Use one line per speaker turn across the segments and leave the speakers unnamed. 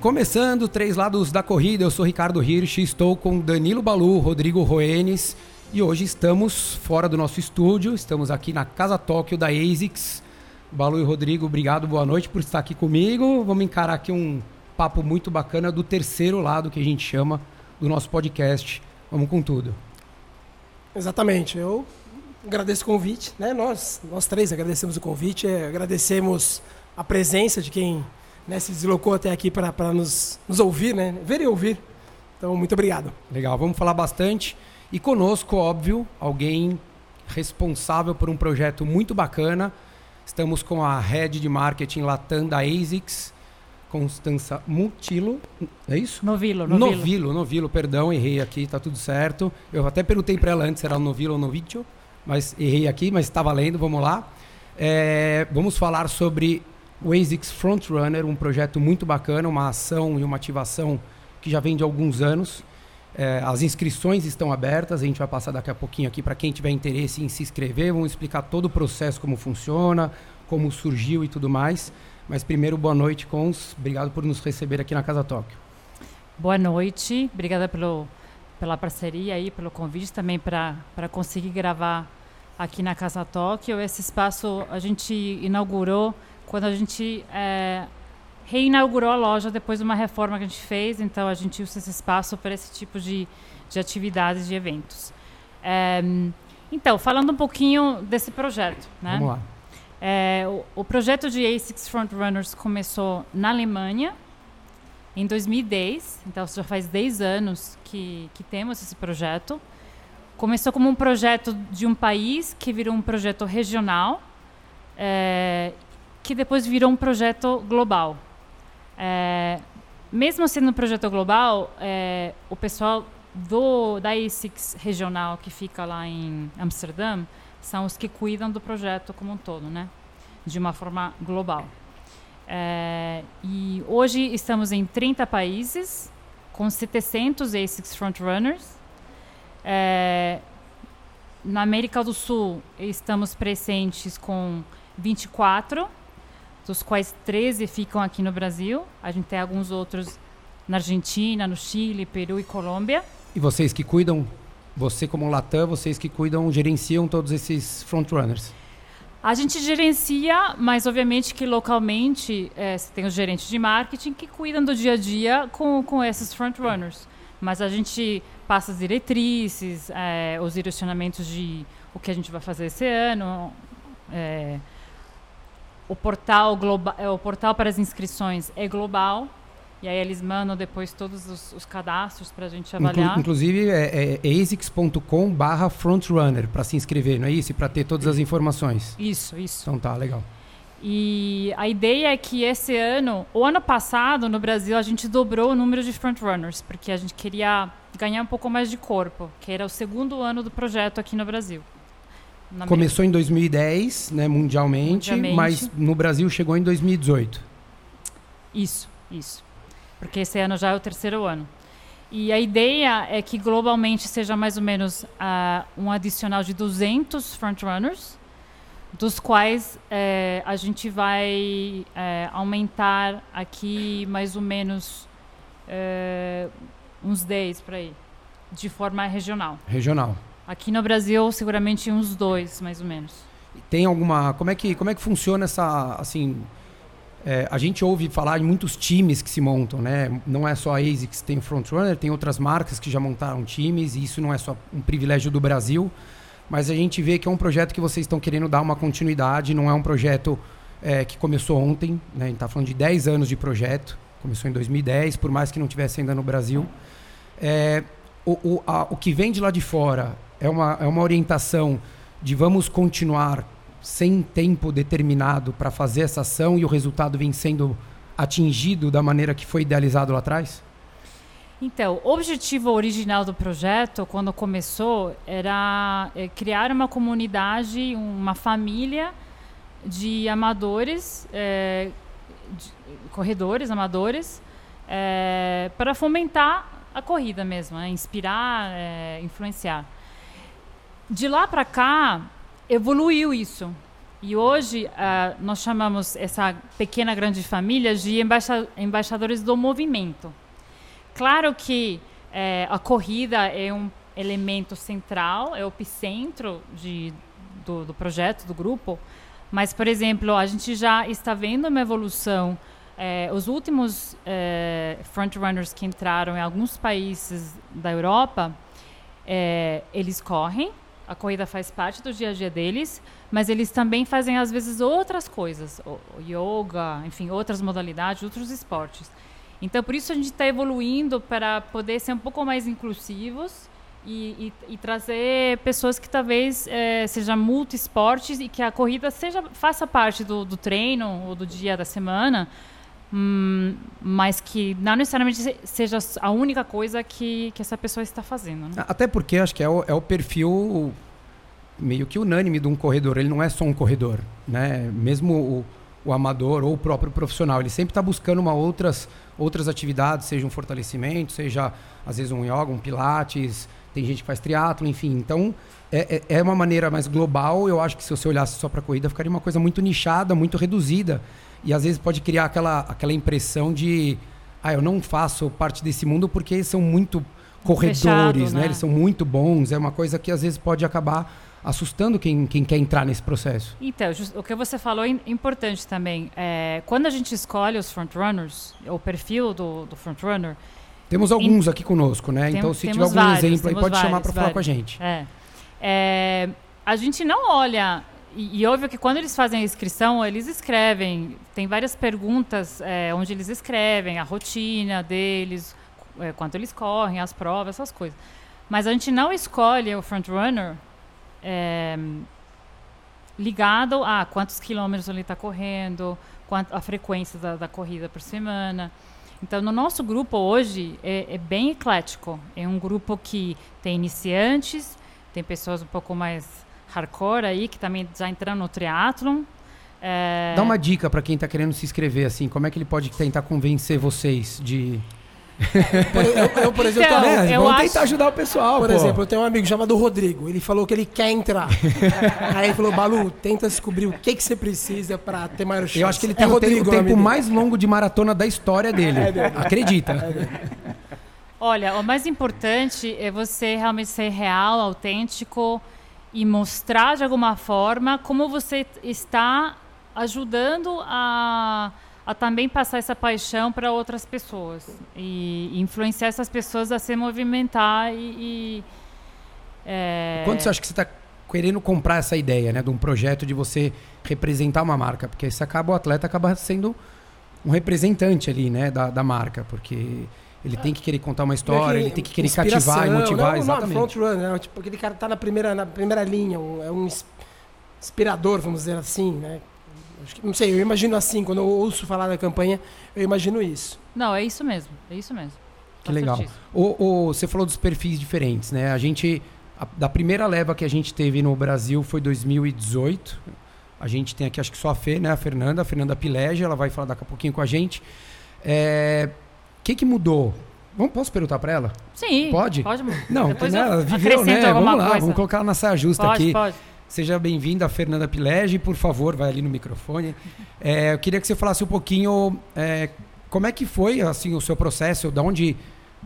Começando, três lados da corrida, eu sou Ricardo Hirsch, estou com Danilo Balu, Rodrigo Roenes e hoje estamos fora do nosso estúdio, estamos aqui na Casa Tóquio da ASICS. Balu e Rodrigo, obrigado, boa noite por estar aqui comigo. Vamos encarar aqui um papo muito bacana do terceiro lado que a gente chama do nosso podcast. Vamos com tudo.
Exatamente, eu agradeço o convite, né? Nós, nós três agradecemos o convite, é, agradecemos a presença de quem né, se deslocou até aqui para nos, nos ouvir, né? Ver e ouvir. Então, muito obrigado.
Legal, vamos falar bastante. E conosco, óbvio, alguém responsável por um projeto muito bacana. Estamos com a Head de Marketing Latam da ASICS, Constança Mutilo. É isso?
Novilo,
Novilo. Novilo, Novilo, perdão, errei aqui, tá tudo certo. Eu até perguntei para ela antes se era Novilo ou Novitio, mas errei aqui, mas está valendo, vamos lá. É, vamos falar sobre o ASICS Frontrunner, um projeto muito bacana, uma ação e uma ativação que já vem de alguns anos. É, as inscrições estão abertas, a gente vai passar daqui a pouquinho aqui para quem tiver interesse em se inscrever. Vamos explicar todo o processo, como funciona, como surgiu e tudo mais. Mas primeiro, boa noite, Cons. Obrigado por nos receber aqui na Casa Tóquio.
Boa noite, obrigada pelo, pela parceria aí, pelo convite também para conseguir gravar aqui na Casa Tóquio. Esse espaço a gente inaugurou quando a gente é, reinaugurou a loja depois de uma reforma que a gente fez, então a gente usa esse espaço para esse tipo de, de atividades, de eventos. É, então, falando um pouquinho desse projeto. Né?
Vamos lá.
É, o, o, projeto de ASICS Frontrunners começou na Alemanha em 2010, então já faz 10 anos que, que temos esse projeto. Começou como um projeto de um país que virou um projeto regional é, que depois virou um projeto global. É, mesmo sendo um projeto global, é, o pessoal do, da ASICS regional, que fica lá em Amsterdã, são os que cuidam do projeto como um todo, né? de uma forma global. É, e hoje estamos em 30 países, com 700 ASICS Frontrunners. É, na América do Sul, estamos presentes com 24 dos quais 13 ficam aqui no Brasil. A gente tem alguns outros na Argentina, no Chile, Peru e Colômbia.
E vocês que cuidam, você como Latam, vocês que cuidam, gerenciam todos esses frontrunners?
A gente gerencia, mas obviamente que localmente é, você tem os gerentes de marketing que cuidam do dia a dia com, com esses frontrunners. Mas a gente passa as diretrizes, é, os direcionamentos de o que a gente vai fazer esse ano. É, o portal global, é, o portal para as inscrições é global. E aí eles mandam depois todos os, os cadastros para a gente avaliar.
Inclu inclusive é, é asics.com barra frontrunner para se inscrever, não é isso? Para ter todas as informações.
Isso, isso.
Então tá, legal.
E a ideia é que esse ano, o ano passado, no Brasil, a gente dobrou o número de frontrunners, porque a gente queria ganhar um pouco mais de corpo, que era o segundo ano do projeto aqui no Brasil.
Começou em 2010, né, mundialmente, mundialmente, mas no Brasil chegou em 2018.
Isso, isso. Porque esse ano já é o terceiro ano. E a ideia é que globalmente seja mais ou menos uh, um adicional de 200 frontrunners, dos quais uh, a gente vai uh, aumentar aqui mais ou menos eh, uns 10 para aí, de forma regional.
Regional.
Aqui no Brasil, seguramente uns dois, mais ou menos.
Tem alguma. Como é que, como é que funciona essa. Assim, é, a gente ouve falar de muitos times que se montam, né? Não é só a ASICS, tem o Frontrunner, tem outras marcas que já montaram times, e isso não é só um privilégio do Brasil, mas a gente vê que é um projeto que vocês estão querendo dar uma continuidade, não é um projeto é, que começou ontem, né? A gente está falando de 10 anos de projeto, começou em 2010, por mais que não tivesse ainda no Brasil. É, o, o, a, o que vem de lá de fora é uma, é uma orientação de vamos continuar sem tempo determinado para fazer essa ação e o resultado vem sendo atingido da maneira que foi idealizado lá atrás?
Então, o objetivo original do projeto, quando começou, era é, criar uma comunidade, uma família de amadores, é, de corredores amadores, é, para fomentar a corrida mesmo, né? inspirar, é, influenciar. De lá para cá, evoluiu isso. E hoje uh, nós chamamos essa pequena grande família de embaixa embaixadores do movimento. Claro que é, a corrida é um elemento central, é o epicentro de, do, do projeto, do grupo, mas, por exemplo, a gente já está vendo uma evolução. É, os últimos é, frontrunners que entraram em alguns países da Europa, eles correm, a corrida faz parte do dia a dia deles, mas eles também fazem às vezes outras coisas, yoga, enfim, outras modalidades, outros esportes. Então, por isso a gente está evoluindo para poder ser um pouco mais inclusivos e, e, e trazer pessoas que talvez é, sejam multi-esportes e que a corrida seja faça parte do, do treino ou do dia da semana, hum, mas que não necessariamente seja a única coisa que, que essa pessoa está fazendo. Né?
Até porque acho que é o, é o perfil meio que unânime de um corredor. Ele não é só um corredor, né? Mesmo o, o amador ou o próprio profissional, ele sempre está buscando uma outras outras atividades, seja um fortalecimento, seja às vezes um yoga, um pilates, tem gente que faz triatlo, enfim. Então é, é, é uma maneira mais global. Eu acho que se você olhasse só para corrida, ficaria uma coisa muito nichada, muito reduzida e às vezes pode criar aquela aquela impressão de ah, eu não faço parte desse mundo porque são muito corredores, Fechado, né? né? Eles são muito bons. É uma coisa que às vezes pode acabar assustando quem, quem quer entrar nesse processo.
Então, o que você falou é importante também. É, quando a gente escolhe os frontrunners, o perfil do, do frontrunner...
Temos alguns em, aqui conosco, né? Tem, então, se tiver algum vários, exemplo aí, pode vários, chamar para falar com a gente.
É. é. a gente não olha... E, óbvio que quando eles fazem a inscrição, eles escrevem. Tem várias perguntas é, onde eles escrevem a rotina deles, é, quanto eles correm, as provas, essas coisas. Mas a gente não escolhe o frontrunner é, ligado a quantos quilômetros ele está correndo, a frequência da, da, corrida por semana. Então, no nosso grupo hoje é, é, bem eclético. É um grupo que tem iniciantes, tem pessoas um pouco mais hardcore aí, que também já entrando no triatlon.
É... Dá uma dica para quem está querendo se inscrever, assim, como é que ele pode tentar convencer vocês de
eu, eu, por exemplo, então,
eu vamos acho... tentar ajudar o pessoal.
Por
pô.
exemplo, eu tenho um amigo chamado Rodrigo. Ele falou que ele quer entrar. Aí ele falou, Balu, tenta descobrir o que, que você precisa para ter maior chance.
Eu acho que ele tem é o, Rodrigo, o tempo mais longo de maratona da história dele. É dele. Acredita. É dele.
Olha, o mais importante é você realmente ser real, autêntico e mostrar de alguma forma como você está ajudando a a também passar essa paixão para outras pessoas e influenciar essas pessoas a se movimentar e, e
é... quanto você acha que você está querendo comprar essa ideia né de um projeto de você representar uma marca? Porque se acaba o atleta acaba sendo um representante ali né da, da marca porque ele tem que querer contar uma história, ele tem que querer cativar e motivar, não, exatamente.
Não, front run, né? Tipo, aquele cara tá na primeira, na primeira linha, um, é um inspirador, vamos dizer assim, né? não sei, eu imagino assim, quando eu ouço falar da campanha, eu imagino isso.
Não, é isso mesmo, é isso mesmo.
Que tá legal. O, o, você falou dos perfis diferentes, né? A gente, a, da primeira leva que a gente teve no Brasil foi 2018. A gente tem aqui, acho que só a Fê, né? A Fernanda, a Fernanda Pilege, ela vai falar daqui a pouquinho com a gente. É, que, que mudou? Vamos, posso perguntar para ela?
Sim.
Pode?
Pode.
Não, Depois né, ela viveu, né? Vamos lá, coisa. vamos colocar ela na saia justa
pode,
aqui.
Pode.
Seja bem-vinda, Fernanda Pilege. Por favor, vai ali no microfone. É, eu queria que você falasse um pouquinho é, como é que foi assim o seu processo, da onde,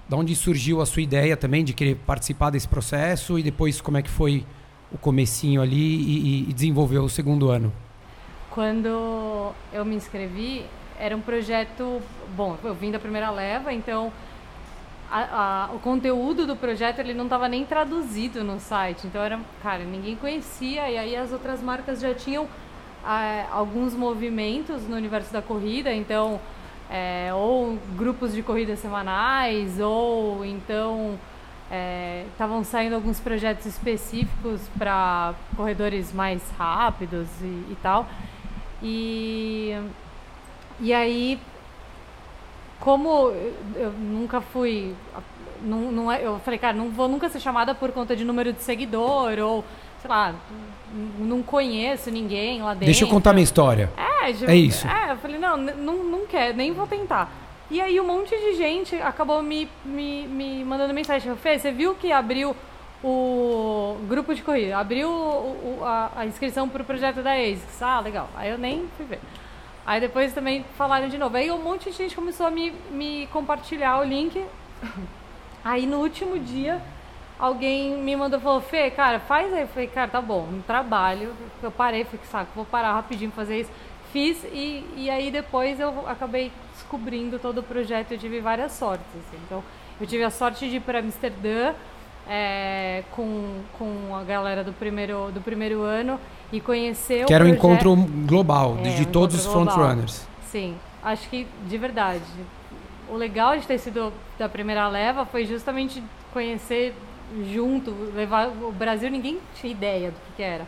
da onde surgiu a sua ideia também de querer participar desse processo e depois como é que foi o comecinho ali e, e desenvolver o segundo ano.
Quando eu me inscrevi, era um projeto, bom, eu vim da primeira leva, então a, a, o conteúdo do projeto ele não estava nem traduzido no site. Então era, cara, ninguém conhecia e aí as outras marcas já tinham é, alguns movimentos no universo da corrida, então é, ou grupos de corridas semanais ou então estavam é, saindo alguns projetos específicos para corredores mais rápidos e, e tal. E e aí como eu nunca fui. Não, não é, eu falei, cara, não vou nunca ser chamada por conta de número de seguidor ou, sei lá, não conheço ninguém lá dentro.
Deixa eu contar minha história.
É,
é isso.
É, eu falei, não, não, não quero, nem vou tentar. E aí um monte de gente acabou me, me, me mandando mensagem. Fê, você viu que abriu o grupo de corrida. Abriu o, o, a, a, inscrição para o projeto da ASICS. Ah, legal. Aí eu nem fui ver. Aí depois também falaram de novo. Aí um monte de gente começou a me, me compartilhar o link. Aí no último dia, alguém me mandou falou, Fê, cara, faz aí. Eu falei, cara, tá bom, um trabalho. Eu parei, falei, saco, vou parar rapidinho fazer isso. Fiz e, e aí depois eu acabei descobrindo todo o projeto. Eu tive várias sortes. Assim. Então, eu tive a sorte de ir para Amsterdã é, com, com a galera do primeiro, do primeiro ano e conhecer
que
o
era
um
encontro global
é,
de,
um
todos os frontrunners.
Sim, acho que de verdade. O legal de ter sido da primeira leva foi justamente conhecer junto, levar o Brasil, ninguém tinha ideia do que, que era.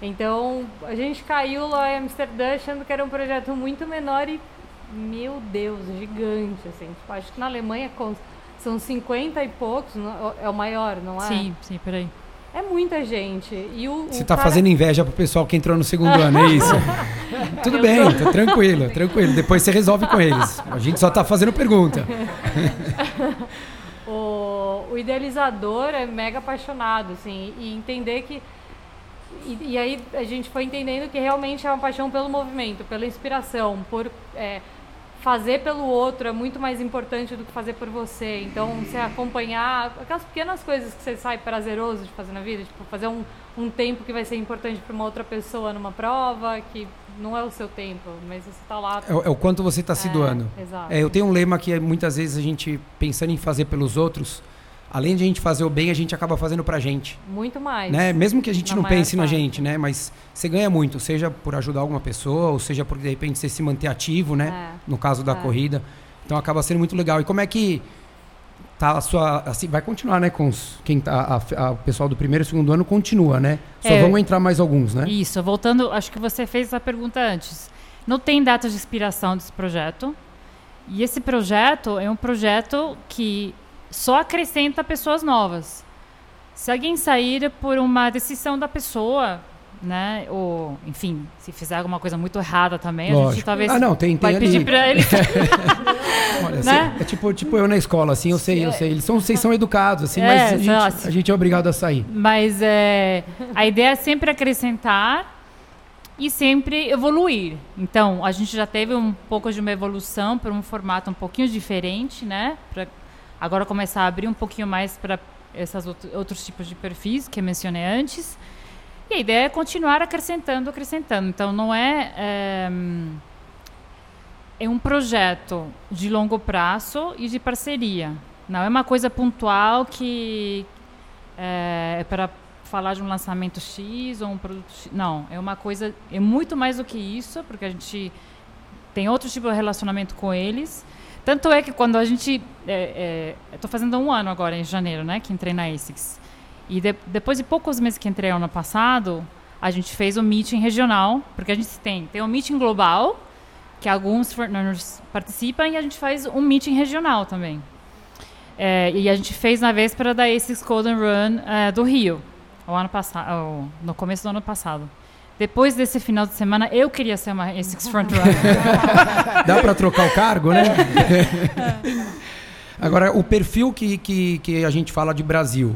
Então a gente caiu lá em Amsterdã achando que era um projeto muito menor e, meu Deus, gigante. Assim. Tipo, acho que na Alemanha são 50 e poucos, é o maior, não é?
Sim, sim, peraí.
É muita gente. E o,
Você
está
cara... fazendo inveja pro pessoal que entrou no segundo ano, é isso? Tudo bem, tá tranquilo, tranquilo. Depois você resolve com eles. A gente só está fazendo pergunta.
o, o, idealizador é mega apaixonado, assim, e entender que. E, e, aí a gente foi entendendo que realmente é uma paixão pelo movimento, pela inspiração, por. É, fazer pelo outro é muito mais importante do que fazer por você. Então, você acompanhar aquelas pequenas coisas que você sai prazeroso de fazer na vida, tipo fazer um, um tempo que vai ser importante para uma outra pessoa numa prova, que não é o seu tempo, mas você está lá.
É, é, o quanto você está se
é,
doando.
Exato.
É, eu tenho um lema que muitas vezes a gente, pensando em fazer pelos outros, além de a gente fazer o bem, a gente acaba fazendo pra gente.
Muito mais.
Né? Mesmo que a gente na não pense parte. na gente, né? Mas você ganha muito, seja por ajudar alguma pessoa, ou seja por de repente você se manter ativo, né? É. No caso da é. corrida. Então acaba sendo muito legal. E como é que tá a sua assim, vai continuar, né, com os, quem tá a, a, o pessoal do primeiro e segundo ano continua, né? Só é, vão entrar mais alguns, né?
Isso, voltando, acho que você fez essa pergunta antes. Não tem data de expiração desse projeto. E esse projeto é um projeto que só acrescenta pessoas novas. Se alguém sair por uma decisão da pessoa, né? Ou, enfim, se fizer alguma coisa muito errada também, Lógico. a gente talvez
ah, não, tem, tem
vai
ali.
pedir para ele.
Olha, né? é tipo, tipo eu na escola, assim, eu sei, eu sei. Eles são, vocês são educados, assim, é, mas a gente, assim. a gente, é obrigado a sair.
Mas é, a ideia é sempre acrescentar e sempre evoluir. Então, a gente já teve um pouco de uma evolução para um formato um pouquinho diferente, né? Pra, agora começar a abrir um pouquinho mais para esses outros tipos de perfis que eu mencionei antes. E a ideia é continuar acrescentando, acrescentando. Então, não é, é, é um projeto de longo prazo e de parceria. Não é uma coisa pontual que é, é para falar de um lançamento X ou um produto X. Não, é uma coisa, é muito mais do que isso, porque a gente tem outro tipo de relacionamento com eles tanto é que quando a gente. É, é, Estou fazendo um ano agora, em janeiro, né? Que entrei na ASICS. E de, depois de poucos meses que entrei ano passado, a gente fez um meeting regional, porque a gente tem, tem um meeting global, que alguns frontrunners participam, e a gente faz um meeting regional também. É, e a gente fez na véspera da ASICS and Run é, do Rio, o ano passado, no começo do ano passado. Depois desse final de semana, eu queria ser uma Essex Frontrunner.
Dá para trocar o cargo, né? Agora, o perfil que, que, que a gente fala de Brasil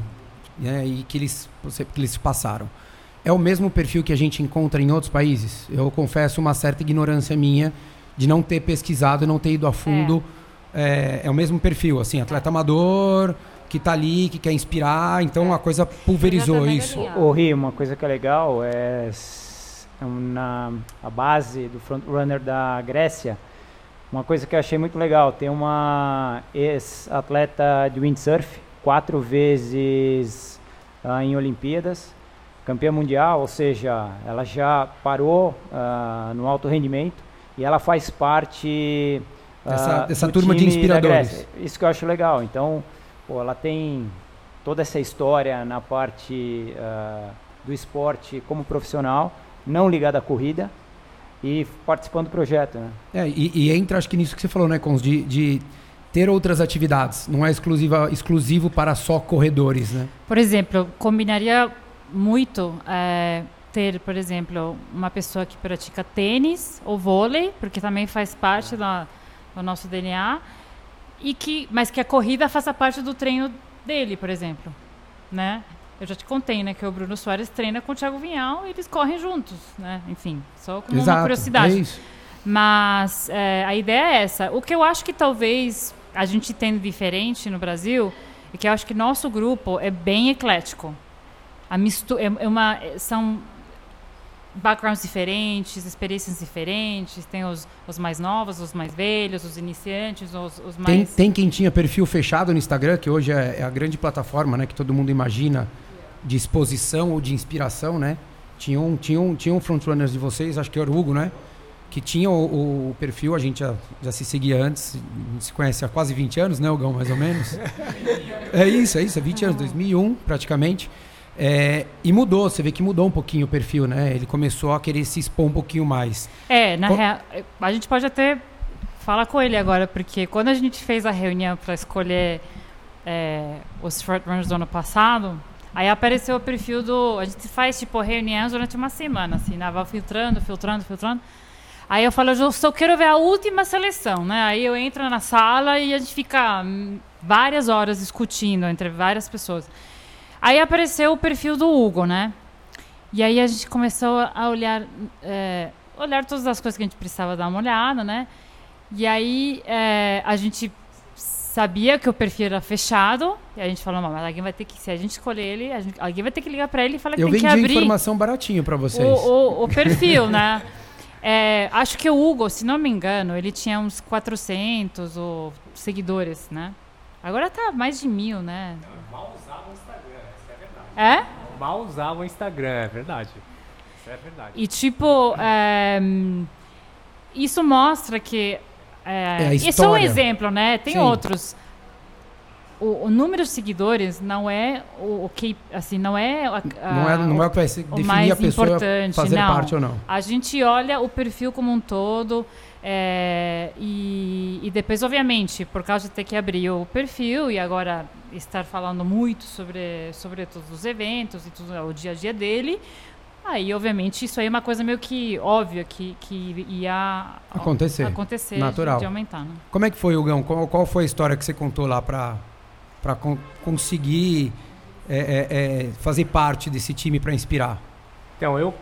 né, e que eles, que eles passaram, é o mesmo perfil que a gente encontra em outros países? Eu confesso uma certa ignorância minha de não ter pesquisado, não ter ido a fundo. É, é, é o mesmo perfil, assim, atleta amador, que está ali, que quer inspirar, então a coisa pulverizou isso.
O Rio, uma coisa que é legal é é na a base do frontrunner da Grécia. Uma coisa que eu achei muito legal, tem uma ex-atleta de windsurf, quatro vezes uh, em Olimpíadas, campeã mundial, ou seja, ela já parou uh, no alto rendimento e ela faz parte
uh, essa, dessa turma de inspiradores.
Isso que eu acho legal. Então, pô, ela tem toda essa história na parte do esporte como profissional não ligada à corrida e participando do projeto, né?
É, e, e, entra, acho que nisso que você falou, né, Cons, de, de ter outras atividades, não é exclusiva, exclusivo para só corredores, né?
Por exemplo, combinaria muito é, ter, por exemplo, uma pessoa que pratica tênis ou vôlei, porque também faz parte da, do nosso DNA, e que, mas que a corrida faça parte do treino dele, por exemplo, né? Eu já te contei, né, que o Bruno Soares treina com o Thiago Vinhal e eles correm juntos, né? Enfim, só como
Exato,
uma curiosidade.
É.
Mas é, a ideia é essa. O que eu acho que talvez a gente tenha diferente no Brasil é que eu acho que nosso grupo é bem eclético. A mistura é, é uma são backgrounds diferentes, experiências diferentes. Tem os, os mais novos, os mais velhos, os iniciantes, os, os
Tem,
mais
tem quem tinha perfil fechado no Instagram, que hoje é, é a grande plataforma, né? Que todo mundo imagina de exposição ou de inspiração, né? Tinha um, tinha um, tinha um frontrunners de vocês, acho que era o Hugo, né? Que tinha o, o perfil, a gente já, já se seguia antes, a gente se conhece há quase 20 anos, né, Hugão, mais ou menos? é isso, é isso, é 20 anos, 2001 praticamente. É, e mudou, você vê que mudou um pouquinho o perfil, né? Ele começou a querer se expor um pouquinho mais.
É, na
Co-
real, a gente pode até falar com ele agora, porque quando a gente fez a reunião para escolher é, os frontrunners do ano passado, aí apareceu o perfil do. A gente faz tipo reuniões durante uma semana, assim, né? Vai filtrando, filtrando, filtrando. Aí eu falo, eu só quero ver a última seleção, né? Aí eu entro na sala e a gente fica hum, várias horas discutindo entre várias pessoas. Aí apareceu o perfil do Hugo, né? E aí a gente começou a olhar, é, olhar todas as coisas que a gente precisava dar uma olhada, né? E aí é, a gente sabia que o perfil era fechado e a gente falou, "Não, mas alguém vai ter que, se a gente escolher ele, a gente- alguém vai ter que ligar para ele e falar que
Eu
tem que
vendi
abrir
informação baratinho pra vocês.
o, o, o perfil, né? É, acho que o Hugo, se não me engano, ele tinha uns 400 ou seguidores, né? Agora tá mais de mil, né?
Mal usava o Instagram, isso é verdade.
É?
Mal usava o Instagram, é verdade. Isso é verdade.
E tipo, é, isso mostra que.
É
É,
a
isso é um exemplo, né? Tem
Sim.
outros. O, o número de seguidores não é o, o que. Assim, não é. a-
não, é, não é o que vai se-
o
definir
mais
a pessoa
importante,
fazer
não.
parte ou não.
A gente olha o perfil como um todo é, e, e depois, obviamente, por causa de ter que abrir o perfil e agora estar falando muito sobre, sobre todos os eventos e tudo, o dia a dia dele, aí, obviamente, isso aí é uma coisa meio que óbvia que, que ia
Acontecer.
acontecer de-
Natural.
De, aumentar. Né?
Como é que foi, Hugão? Qual, qual foi a história que você contou lá para para conseguir é, é, é, fazer parte desse time para inspirar?
Então, eu,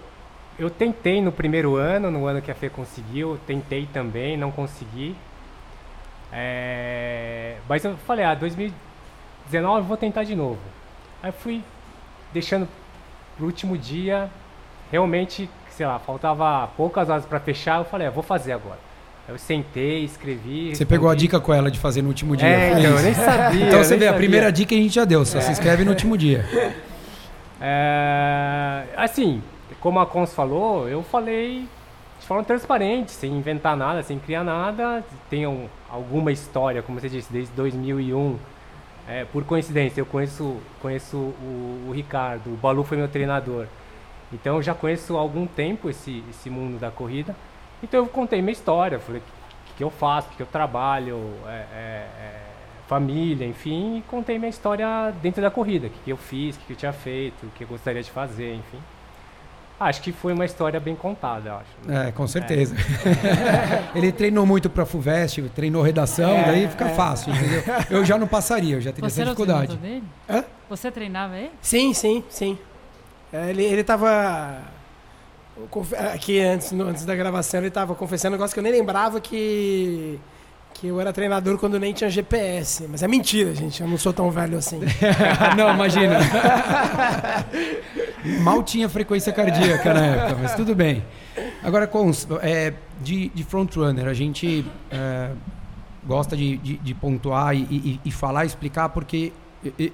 eu tentei no primeiro ano, no ano que a Fê conseguiu, tentei também, não consegui. É, mas eu falei, ah, 2019 eu vou tentar de novo. Aí fui deixando pro último dia, realmente, sei lá, faltava poucas horas para fechar, eu falei, ah, vou fazer agora. Eu sentei, escrevi.
Você pegou a dica com ela de fazer no último dia.
É, então, eu nem sabia.
Então você vê, a
sabia.
primeira dica a gente já deu, só se inscreve no último dia.
É, assim, como a Cons falou, eu falei de forma transparente, sem inventar nada, sem criar nada. Tenho alguma história, como você disse, desde 2001. É, por coincidência, eu conheço, conheço o, o Ricardo, o Balu foi meu treinador. Então eu já conheço há algum tempo esse, esse mundo da corrida. Então eu contei minha história, falei o que, que eu faço, o que, que eu trabalho, é, é, é, família, enfim, e contei minha história dentro da corrida, o que, que eu fiz, o que, que eu tinha feito, o que eu gostaria de fazer, enfim. Acho que foi uma história bem contada, eu acho.
É, com certeza. Ele treinou muito pra FUVEST, treinou redação,
É,
daí fica fácil, entendeu? Eu já não passaria, eu já teria
Você
essa dificuldade.
treinador dele?
Hã?
Você treinava ele?
Sim, sim, sim. É, ele, ele tava. confe- Aqui antes, no- antes da gravação, ele tava confessando um negócio que eu nem lembrava que. Que eu era treinador quando nem tinha GPS. Mas é mentira, gente. Eu não sou tão velho assim.
não, imagina. Mal tinha frequência cardíaca na época, mas tudo bem. Agora, com é, de, de frontrunner, a gente é, gosta de, de- de pontuar e, e- e falar explicar, porque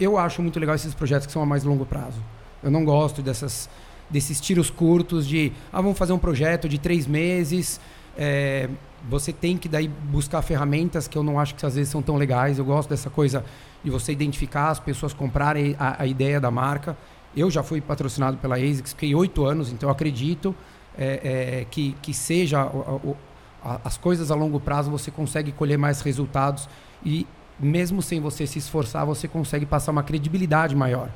eu acho muito legal esses projetos que são a mais longo prazo. Eu não gosto dessas, desses tiros curtos de, ah, vamos fazer um projeto de três meses. é, você tem que daí buscar ferramentas que eu não acho que às vezes são tão legais. Eu gosto dessa coisa de você identificar as pessoas comprarem a, a ideia da marca. Eu já fui patrocinado pela ASICS, fiquei oito anos, então acredito é, é, que, que seja o- a- as coisas a longo prazo você consegue colher mais resultados e mesmo sem você se esforçar você consegue passar uma credibilidade maior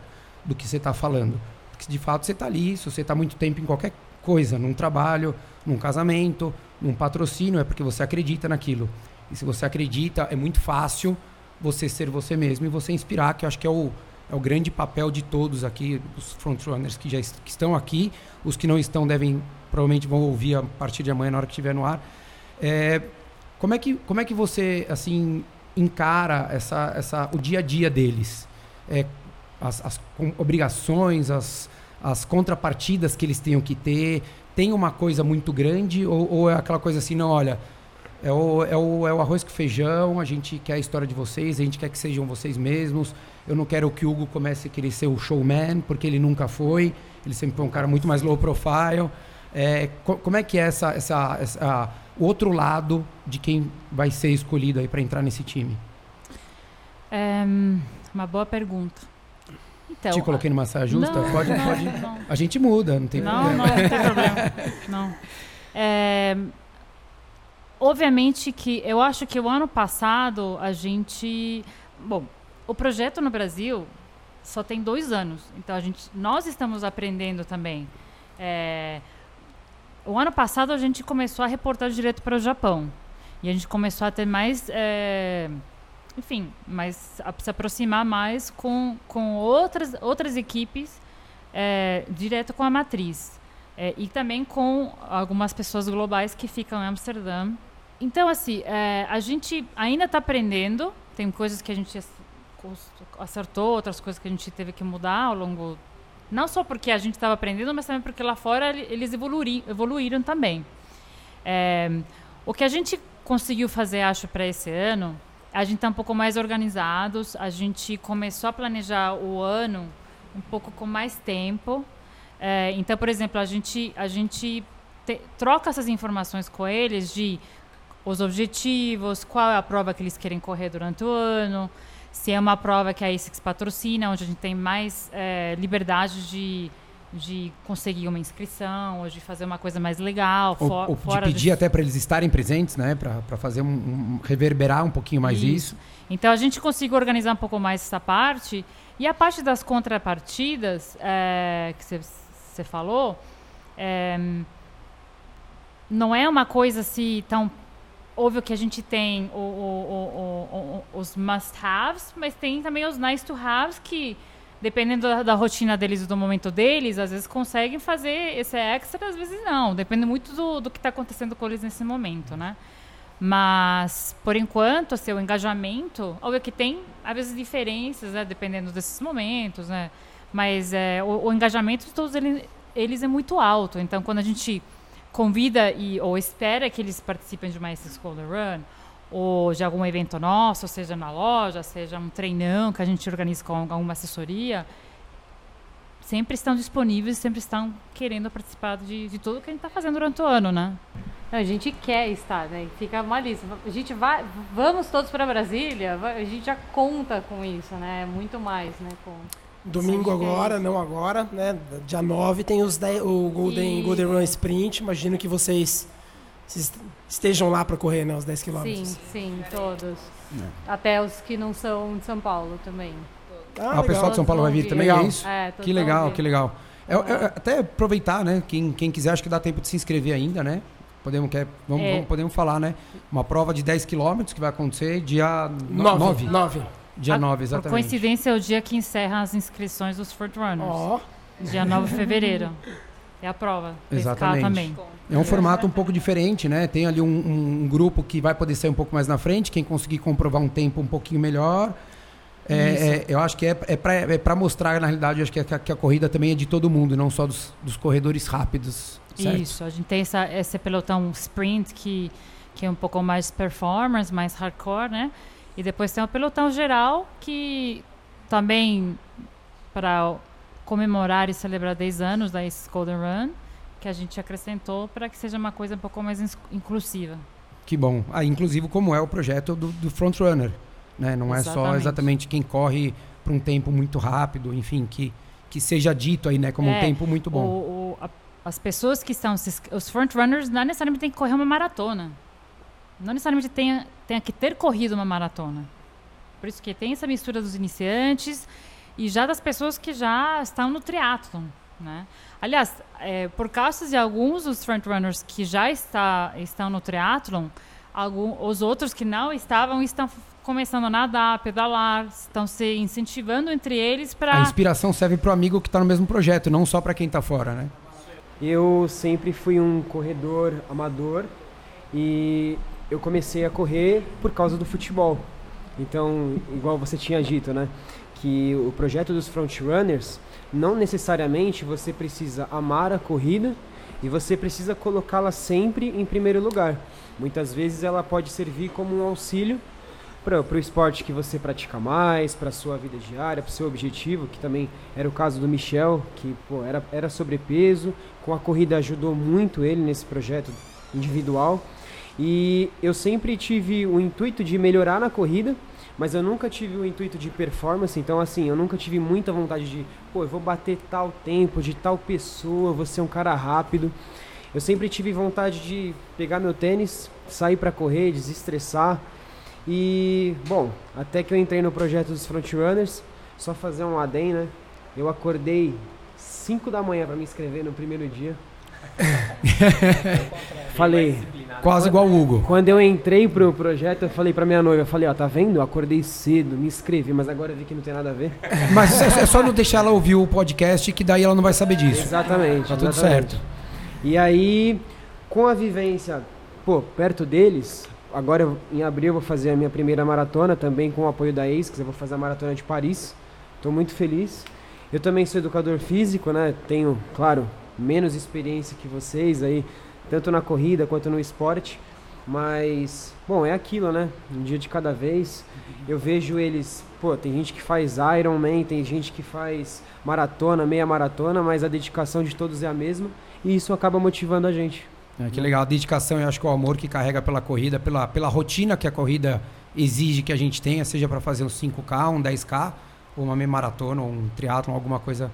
do que você está falando. Porque de fato você está ali, se você está muito tempo em qualquer coisa, num trabalho, num casamento, num patrocínio, é porque você acredita naquilo. E se você acredita, é muito fácil você ser você mesmo e você inspirar, que eu acho que é o, é o grande papel de todos aqui, os frontrunners que já est que estão aqui, os que não estão devem provavelmente vão ouvir a partir de amanhã na hora que estiver no ar. É, como é que como é que você assim encara essa, essa o dia a dia deles? É, as, as obrigações, as, as contrapartidas que eles tenham que ter, tem uma coisa muito grande ou, ou é aquela coisa assim, não, olha, é o, é, o, é o arroz com feijão, a gente quer a história de vocês, a gente quer que sejam vocês mesmos. Eu não quero que o Hugo comece a querer ser o showman, porque ele nunca foi. Ele sempre foi um cara muito mais low profile. É, co como é que é essa, essa, essa, o outro lado de quem vai ser escolhido aí para entrar nesse time?
É, uma boa pergunta.
Então, Te coloquei numa saia justa?
Não,
pode,
não,
pode.
Não.
A gente muda, não tem problema.
Não, não tem problema. Não. É, obviamente que eu acho que o ano passado a gente. Bom, o projeto no Brasil só tem dois anos. Então a gente, nós estamos aprendendo também. É, o ano passado a gente começou a reportar direto para o Japão. E a gente começou a ter mais. É, enfim, mais, a se aproximar mais com, com outras, outras equipes é, direto com a matriz. É, e também com algumas pessoas globais que ficam em Amsterdã. Então, assim, é, a gente ainda está aprendendo. Tem coisas que a gente acertou, outras coisas que a gente teve que mudar ao longo. Não só porque a gente estava aprendendo, mas também porque lá fora eles evoluíram, evoluíram também. É, o que a gente conseguiu fazer, acho, para esse ano, a gente está um pouco mais organizados. A gente começou a planejar o ano um pouco com mais tempo. É, então, por exemplo, a gente, a gente te, troca essas informações com eles de os objetivos, qual é a prova que eles querem correr durante o ano, se é uma prova que a ASICS patrocina, onde a gente tem mais é, liberdade de, de conseguir uma inscrição, ou de fazer uma coisa mais legal.
Ou,
for,
ou de pedir de... até para eles estarem presentes, né? Para fazer um, um, reverberar um pouquinho mais isso. isso.
Então a gente conseguiu organizar um pouco mais essa parte. E a parte das contrapartidas é, que você falou, é, não é uma coisa assim tão óbvio que a gente tem o, o, os must-haves, mas tem também os nice-to-haves que, dependendo da, da, rotina deles e do momento deles, às vezes conseguem fazer esse extra, às vezes não. Depende muito do, do que está acontecendo com eles nesse momento, né? Mas, por enquanto, assim, o engajamento, óbvio que tem, às vezes, diferenças, né, dependendo desses momentos, né? Mas é, o, o engajamento de todos eles, eles é muito alto. Então, quando a gente convida e, ou espera que eles participem de uma Scholar Run, ou de algum evento nosso, seja na loja, seja um treinão que a gente organiza com alguma assessoria, sempre estão disponíveis, sempre estão querendo participar de, de tudo que a gente está fazendo durante o ano, né?
a gente quer estar, né? Fica uma lista. A gente vai, vamos todos para Brasília, a gente já conta com isso, né? Muito mais, né? Com...
Domingo agora, não agora, né? Dia 9 tem os 10, o Golden, Golden Run Sprint. Imagino que vocês estejam lá para correr, né? Os 10 quilômetros.
Sim, sim, todos. É. Até os que não são de São Paulo também.
Ah, ah o pessoal de São Paulo vai vir também, é isso? É, que legal, que legal. É, é, até aproveitar, né? Quem, quem quiser, acho que dá tempo de se inscrever ainda, né? Podemos, quer, vamos, é. vamos, podemos falar, né? Uma prova de 10 quilômetros que vai acontecer dia 9. 9. Dia 9, exatamente. Por
coincidência, é o dia que encerra as inscrições dos Frontrunners. Oh. Dia 9 de fevereiro. É a prova.
Exatamente. Também. É um formato um pouco diferente, né? Tem ali um, um, grupo que vai poder ser um pouco mais na frente, quem conseguir comprovar um tempo um pouquinho melhor. É, é, eu acho que é, é para é mostrar, na realidade, acho que a, que a, corrida também é de todo mundo, não só dos, dos corredores rápidos. Certo?
Isso, a gente tem essa, esse pelotão sprint que, que é um pouco mais performance, mais hardcore, né? E depois tem o pelotão geral, que também para comemorar e celebrar 10 anos da Golden Run, que a gente acrescentou para que seja uma coisa um pouco mais inclusiva.
Que bom. Ah, inclusive como é o projeto do, do Frontrunner. Né? Não exatamente. é só exatamente quem corre para um tempo muito rápido, enfim, que, que seja dito aí né, como é, um tempo muito bom.
O, o, a, as pessoas que estão, os frontrunners, não necessariamente têm que correr uma maratona. Não necessariamente tenha, tenha que ter corrido uma maratona. Por isso que tem essa mistura dos iniciantes e já das pessoas que já estão no triatlon, né? Aliás, é, por causa de alguns dos frontrunners que já está, estão no triatlon, algum, os outros que não estavam estão começando a nadar, pedalar, estão se incentivando entre eles
A
para
inspiração serve pro amigo que tá no mesmo projeto, não só para quem tá fora, né?
Eu sempre fui um corredor amador e eu comecei a correr por causa do futebol. Então, igual você tinha dito, né? Que o projeto dos frontrunners, não necessariamente você precisa amar a corrida e você precisa colocá-la sempre em primeiro lugar. Muitas vezes ela pode servir como um auxílio para o esporte que você pratica mais, para a sua vida diária, para o seu objetivo, que também era o caso do Michel, que pô, era, era sobrepeso, com a corrida ajudou muito ele nesse projeto individual. E eu sempre tive o intuito de melhorar na corrida, mas eu nunca tive o intuito de performance, então assim, eu nunca tive muita vontade de, pô, eu vou bater tal tempo de tal pessoa, vou ser um cara rápido. Eu sempre tive vontade de pegar meu tênis, sair para correr, desestressar. E, bom, até que eu entrei no projeto dos Frontrunners, só fazer um adem, né? Eu acordei 5 da manhã para me inscrever no primeiro dia. falei,
Quase igual o Hugo.
quando eu entrei pro projeto, eu falei pra minha noiva, eu falei, ó, tá vendo? Eu acordei cedo, me inscrevi, mas agora eu vi que não tem nada a ver.
Mas é é só não deixar ela ouvir o podcast que daí ela não vai saber disso.
Exatamente.
Tá tudo
exatamente.
certo.
E aí, com a vivência, pô, perto deles, agora em abril eu vou fazer a minha primeira maratona, também com o apoio da ASICS, eu vou fazer a maratona de Paris. Tô muito feliz. Eu também sou educador físico, né? Tenho, claro, menos experiência que vocês aí, tanto na corrida quanto no esporte. Mas, bom, é aquilo, né? Um dia de cada vez. Eu vejo eles, pô, tem gente que faz Ironman, tem gente que faz maratona, meia maratona, mas a dedicação de todos é a mesma e isso acaba motivando a gente.
É, que legal, a dedicação, eu acho que o amor que carrega pela corrida, pela, pela rotina que a corrida exige que a gente tenha, seja para fazer um 5K, um 10K, ou uma meia maratona, ou um triatlon, alguma coisa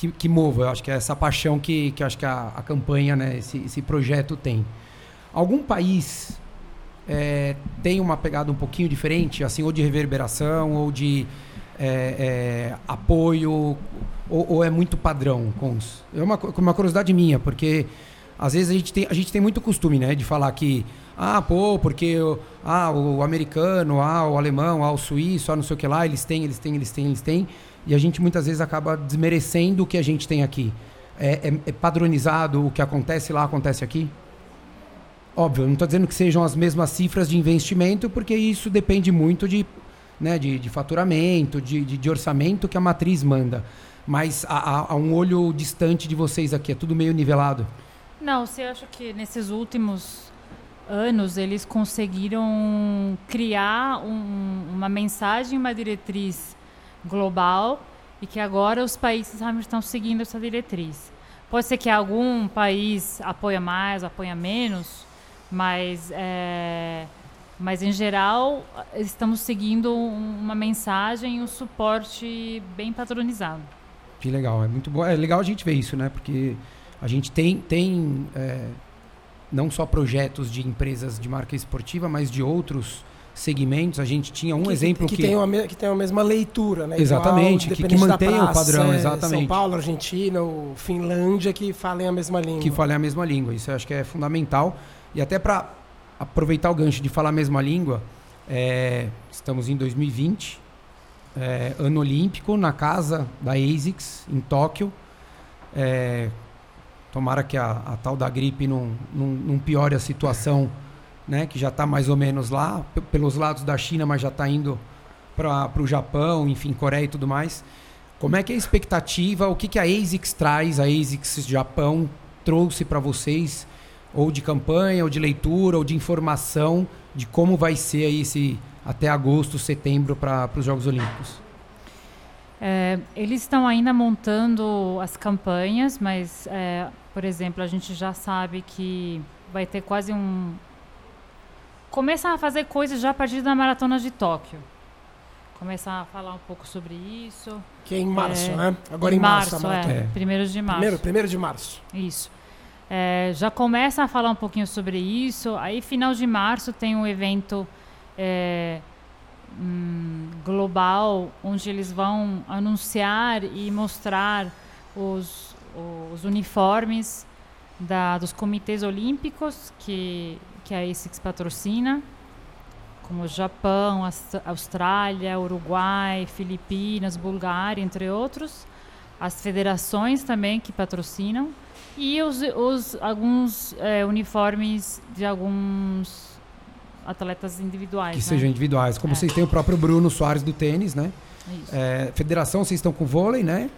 que, que mova. Eu acho que é essa paixão que, que acho que a, a campanha, né, esse, esse projeto tem. Algum país é, tem uma pegada um pouquinho diferente, assim, ou de reverberação, ou de é, é, apoio, ou, ou é muito padrão com os... É uma, uma curiosidade minha, porque às vezes a gente tem, a gente tem muito costume, né, de falar que, ah, pô, porque ah, o americano, ah, o alemão, ah, o suíço, ah, não sei o que lá, eles têm, eles têm, eles têm, eles têm, e a gente muitas vezes acaba desmerecendo o que a gente tem aqui. É, é- é padronizado o que acontece lá, acontece aqui? Óbvio, não estou dizendo que sejam as mesmas cifras de investimento, porque isso depende muito de, né, de, de faturamento, de, de, de orçamento que a matriz manda. Mas há um olho distante de vocês aqui, é tudo meio nivelado.
Não, você acha que nesses últimos anos eles conseguiram criar um- uma mensagem, uma diretriz global e que agora os países estão seguindo essa diretriz. Pode ser que algum país apoia mais, apoia menos, mas, é, mas em geral estamos seguindo um- uma mensagem e um suporte bem padronizado.
Que legal, é muito bom. É legal a gente ver isso, né? Porque a gente tem, tem é, não só projetos de empresas de marca esportiva, mas de outros segmentos. A gente tinha um
que,
exemplo
que,
que,
tem uma, que tem a mesma leitura, né?
Exatamente, que- que
da
mantenha o
praça,
padrão,
é,
exatamente.
São Paulo, Argentina, ou Finlândia, que falem a mesma língua.
que falem a mesma língua. Isso eu acho que é fundamental. E até para aproveitar o gancho de falar a mesma língua, é, estamos em 2020, é, ano olímpico, na casa da ASICS, em Tóquio. É, tomara que a, a tal da gripe não, não, não piore a situação, né, que já está mais ou menos lá, pelos lados da China, mas já está indo para o Japão, enfim, Coreia e tudo mais. Como é que é a expectativa? O que, que a ASICS traz, a ASICS Japão trouxe para vocês, ou de campanha, ou de leitura, ou de informação de como vai ser aí esse até agosto, setembro para os Jogos Olímpicos?
É, eles estão ainda montando as campanhas, mas, é, por exemplo, a gente já sabe que vai ter quase um. Começam a fazer coisas já a partir da maratona de Tóquio. Começar a falar um pouco sobre isso.
Que é em março,
É,
né? Agora em, março, a maratona.
é, primeiro de março.
Primeiro, primeiro de março.
Isso. É, já começa a falar um pouquinho sobre isso. Aí, final de março, tem um evento é, hum, global onde eles vão anunciar e mostrar os, os uniformes da, dos comitês olímpicos que, que a ASICS patrocina, como Japão, Austrália, Uruguai, Filipinas, Bulgária, entre outros. As federações também que patrocinam. E os, os alguns eh, uniformes de alguns atletas individuais.
Que
né?
sejam individuais. Como
É.
vocês têm o próprio Bruno Soares do tênis, né? É, federação, vocês estão com vôlei, né?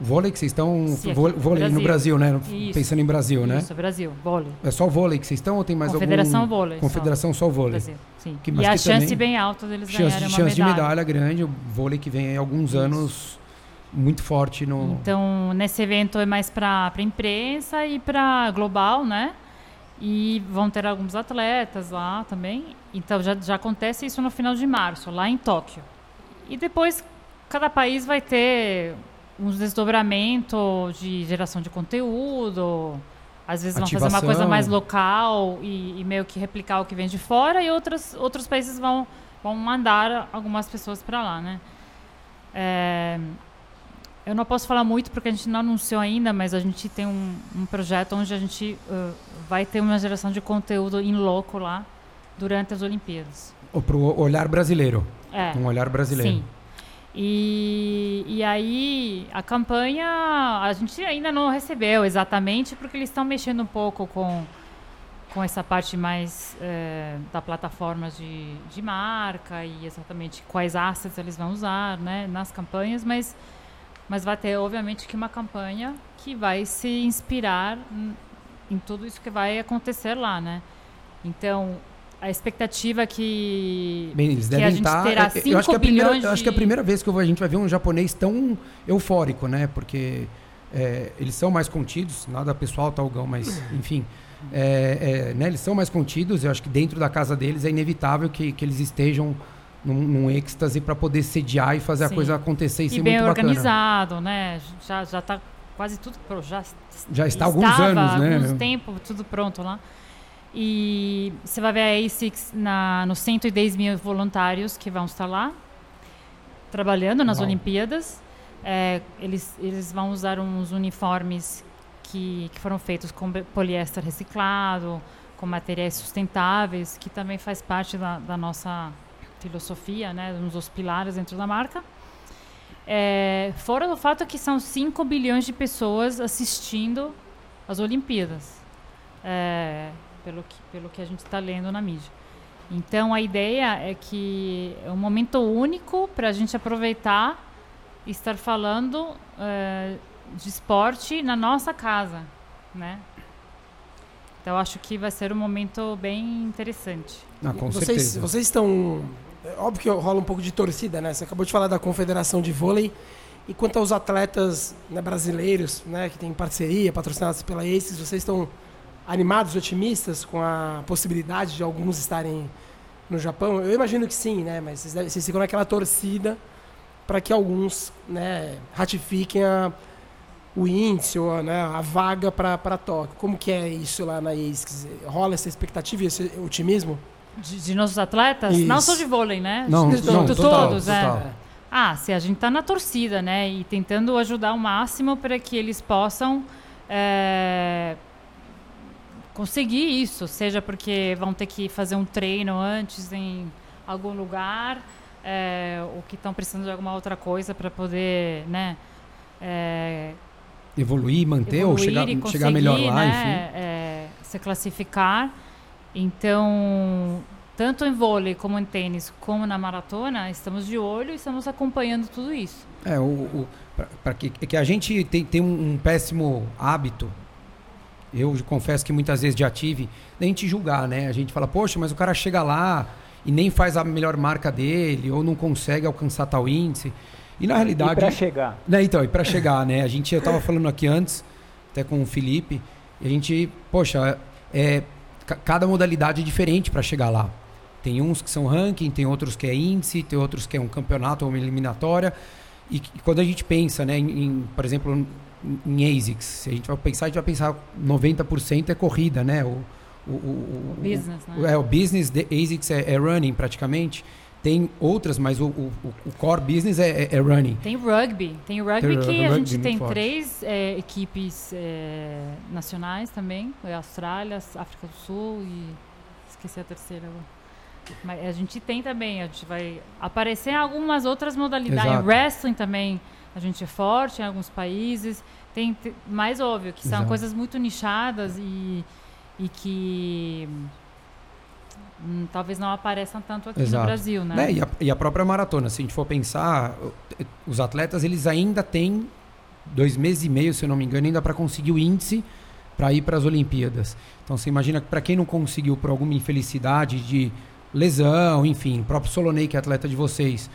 Vôlei que vocês estão.
Sim,
vô-
aqui no
vôlei no
Brasil.
Brasil, né?
Isso.
Pensando em Brasil, né?
Isso, Brasil, vôlei.
É só vôlei que vocês estão ou tem mais
Confederação
algum?
vôlei. só.
Confederação só o vôlei.
Brasil, sim.
Que-
e a chance
também-
bem alta deles
Chance,
ganharem uma
chance de
medalha.
medalha grande, o vôlei que vem há alguns
Isso.
anos muito forte no.
Então, nesse evento é mais para imprensa e para global, né? E vão ter alguns atletas lá também. Então, já, já acontece isso no final de março, lá em Tóquio. E depois, cada país vai ter uns desdobramentos de geração de conteúdo. Às vezes vão fazer uma
Ativação.
coisa mais local e, e meio que replicar o que vem de fora. E outras, outros países vão, vão mandar algumas pessoas para lá, né? É, eu não posso falar muito porque a gente não anunciou ainda, mas a gente tem um, um projeto onde a gente uh, vai ter uma geração de conteúdo em loco lá durante as Olimpíadas.
Ou pro olhar brasileiro.
É,
Um olhar brasileiro.
sim. E, e aí a campanha a gente ainda não recebeu exatamente porque eles estão mexendo um pouco com com essa parte mais eh, da plataforma de, de marca e exatamente quais assets eles vão usar né, nas campanhas, mas, mas vai ter, obviamente, que uma campanha que vai se inspirar em tudo isso que vai acontecer lá, né? Então, a expectativa é que,
Bem, eles
que a
devem
gente
estar.
terá
é- eu, acho que é
5
a primeira,
bilhões
eu acho que é a
de-
primeira vez que a gente vai ver um japonês tão eufórico, né? Porque é, eles são mais contidos, nada pessoal, Talgão, mas enfim. É, é, né, eles são mais contidos, eu acho que dentro da casa deles é inevitável que, que eles estejam num, num êxtase para poder sediar e fazer
Sim.
a coisa acontecer e,
e
ser
bem
muito bacana.
organizado, né? Já já está quase tudo já
Já está há alguns anos, né?
alguns tempo tudo pronto lá. E você vai ver a ASICS na nos 110 mil voluntários que vão estar lá trabalhando nas
Uau.
Olimpíadas. É, eles eles vão usar uns uniformes que, que foram feitos com poliéster reciclado, com materiais sustentáveis, que também faz parte da, da nossa filosofia, né, um dos pilares dentro da marca. É, fora do fato que são 5 bilhões de pessoas assistindo as Olimpíadas, é, pelo, que, pelo que a gente está lendo na mídia. Então a ideia é que é um momento único para a gente aproveitar e estar falando é, de esporte na nossa casa, né? Então acho que vai ser um momento bem interessante.
Ah, com
vocês,
certeza.
vocês estão. É óbvio que rola um pouco de torcida, né? Você acabou de falar da Confederação de Vôlei. E quanto aos atletas né, brasileiros, né, que têm parceria, patrocinados pela ACES, vocês estão animados, otimistas com a possibilidade de alguns estarem no Japão? Eu imagino que sim, né? Mas vocês, vocês ficam naquela torcida para que alguns né, ratifiquem a, o índice ou a, né, a vaga para Tóquio. Como que é isso lá na ACES? Rola essa expectativa e esse otimismo?
De, de nossos atletas? Não
Isso.
só de vôlei, né?
Não,
de,
não,
de
total,
todos,
total.
é. Ah, se a gente tá na torcida, né? E tentando ajudar o máximo para que eles possam é, conseguir isso. Seja porque vão ter que fazer um treino antes em algum lugar, é, ou que estão precisando de alguma outra coisa para poder, né? é,
Evoluir, manter ou
evoluir
chegar,
e
chegar melhor lá,
né,
enfim.
é, se classificar. Então, tanto em vôlei como em tênis, como na maratona, estamos de olho e estamos acompanhando tudo isso.
É, o, o, pra que, é que a gente tem, tem um, um péssimo hábito, eu confesso que muitas vezes já tive, da gente julgar, né? A gente fala, poxa, mas o cara chega lá e nem faz a melhor marca dele, ou não consegue alcançar tal índice. E na
E
realidade.
para chegar?
Né, então, e para chegar, né? A gente, eu tava falando aqui antes, até com o Felipe, e a gente, poxa, é, ca- cada modalidade é diferente para chegar lá. Tem uns que são ranking, tem outros que é índice, tem outros que é um campeonato ou uma eliminatória. E, que- quando a gente pensa, né, em, em, por exemplo, em, ASICS, se a gente vai pensar, a gente vai pensar 90% é corrida, né? O, o, o, o-
Business, né?
o- é, o business de ASICS é, é running praticamente. tem outras, mas o, o, o core business é, é, é, running.
Tem rugby. Tem rugby
Tem
que a
rugby
gente
muito
tem
forte.
três é, equipes é, nacionais também. É Austrália, África do Sul e... Esqueci a terceira agora. Mas a gente tem também, a gente vai aparecer em algumas outras modalidades.
Exato.
Wrestling também a gente é forte em alguns países. Tem te- mais óbvio que são
Exato.
coisas muito nichadas e, e que hum, talvez não apareçam tanto aqui
Exato.
no Brasil, né?
Né, E, a, e a própria maratona, se a gente for pensar, os atletas eles ainda têm dois meses e meio, se eu não me engano, ainda para conseguir o índice para ir para as Olimpíadas. Então você imagina que para quem não conseguiu por alguma infelicidade de lesão, enfim, o próprio Solonei, que é atleta de vocês,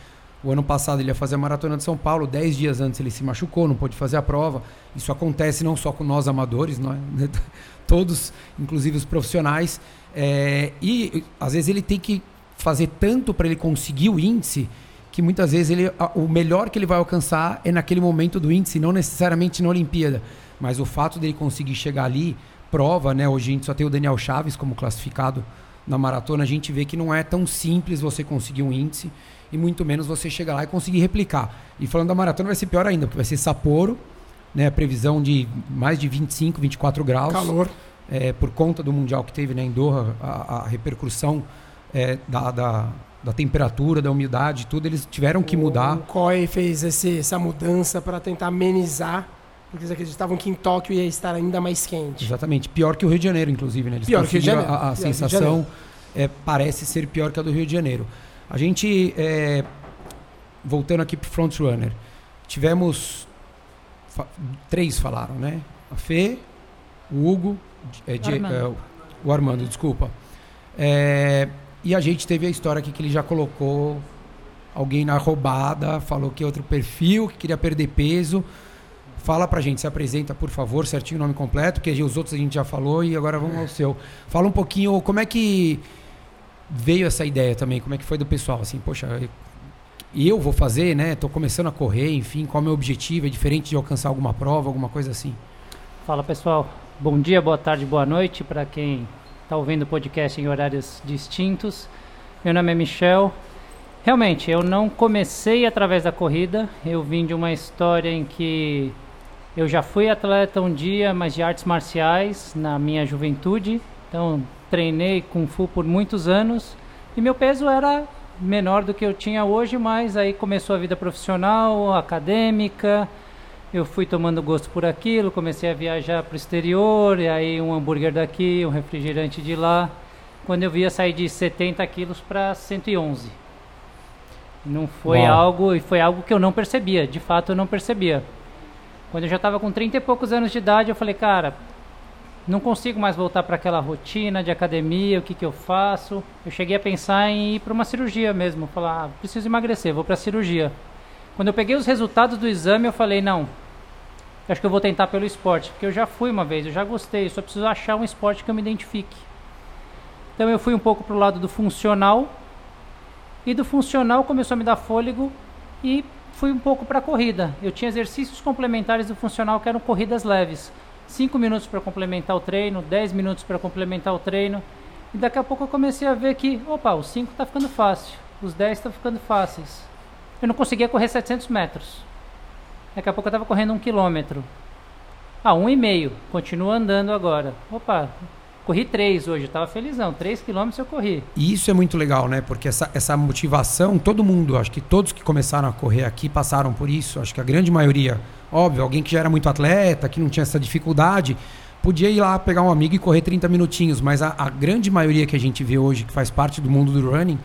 o ano passado ele ia fazer a maratona de São Paulo, dez dias antes ele se machucou, não pôde fazer a prova. Isso acontece não só com nós amadores, não é? todos, inclusive os profissionais. É, e às vezes ele tem que fazer tanto para ele conseguir o índice que muitas vezes ele, o melhor que ele vai alcançar é naquele momento do índice, não necessariamente na Olimpíada. Mas o fato dele conseguir chegar ali prova, né? Hoje a gente só tem o Daniel Chaves como classificado na maratona. A gente vê que não é tão simples você conseguir um índice e muito menos você chegar lá e conseguir replicar. E falando da maratona vai ser pior ainda, porque vai ser Sapporo, né? Previsão de mais de 25, 24 graus
Calor.
é, por conta do mundial que teve né, em Doha, a, a repercussão é, da, da, da temperatura, da umidade, tudo, eles tiveram que mudar.
O COI fez esse- essa mudança para tentar amenizar, porque eles acreditavam que em Tóquio ia estar ainda mais quente.
Exatamente, pior que o Rio de Janeiro, inclusive, né? Eles
Pior que o Rio de Janeiro.
A, a sensação é, parece ser pior que a do Rio de Janeiro. A gente, é, voltando aqui para Front Runner, tivemos fa- três falaram, né? A Fê, o Hugo, é, de-
Armando.
é, o Armando, desculpa. É, e a gente teve a história aqui que ele já colocou alguém na roubada, falou que é outro perfil, que queria perder peso. Fala pra gente, se apresenta, por favor, certinho o nome completo, porque os outros a gente já falou e agora vamos ao seu. Fala um pouquinho como é que veio essa ideia também, como é que foi do pessoal, assim, poxa, e eu vou fazer, né? Tô começando a correr, enfim, qual é o meu objetivo? É diferente de alcançar alguma prova, alguma coisa assim?
Fala pessoal, bom dia, boa tarde, boa noite para quem está ouvindo o podcast em horários distintos. Meu nome é Michel. Realmente, eu não comecei através da corrida, eu vim de uma história em que eu já fui atleta um dia, mas de artes marciais na minha juventude. Então, treinei Kung Fu por muitos anos e meu peso era menor do que eu tinha hoje, mas aí começou a vida profissional, acadêmica, eu fui tomando gosto por aquilo, comecei a viajar para o exterior, e aí um hambúrguer daqui, um refrigerante de lá. Quando eu via sair de 70 quilos para 111. Não foi
Uau.
algo, e foi algo que eu não percebia, de fato eu não percebia. Quando eu já estava com 30 e poucos anos de idade, eu falei, cara, não consigo mais voltar para aquela rotina de academia, o que, que eu faço? Eu cheguei a pensar em ir para uma cirurgia mesmo, falar, ah, preciso emagrecer, vou para a cirurgia. Quando eu peguei os resultados do exame, eu falei, não, acho que eu vou tentar pelo esporte, porque eu já fui uma vez, eu já gostei, só preciso achar um esporte que eu me identifique. Então eu fui um pouco pro lado do funcional, e do funcional começou a me dar fôlego e fui um pouco para a corrida. Eu tinha exercícios complementares do funcional que eram corridas leves. 5 minutos para complementar o treino, 10 minutos para complementar o treino. E daqui a pouco eu comecei a ver que, opa, os 5 está ficando fácil, os 10 estão ficando fáceis. Eu não conseguia correr 700 metros. Daqui a pouco eu estava correndo um quilômetro. Ah, um e meio. Continuo andando agora. Opa, corri 3 hoje, estava felizão. 3 quilômetros eu corri.
E isso é muito legal, né? Porque essa, essa motivação, todo mundo, acho que todos que começaram a correr aqui passaram por isso. Acho que a grande maioria, óbvio, alguém que já era muito atleta, que não tinha essa dificuldade, podia ir lá pegar um amigo e correr 30 minutinhos. Mas a, a grande maioria que a gente vê hoje, que faz parte do mundo do running,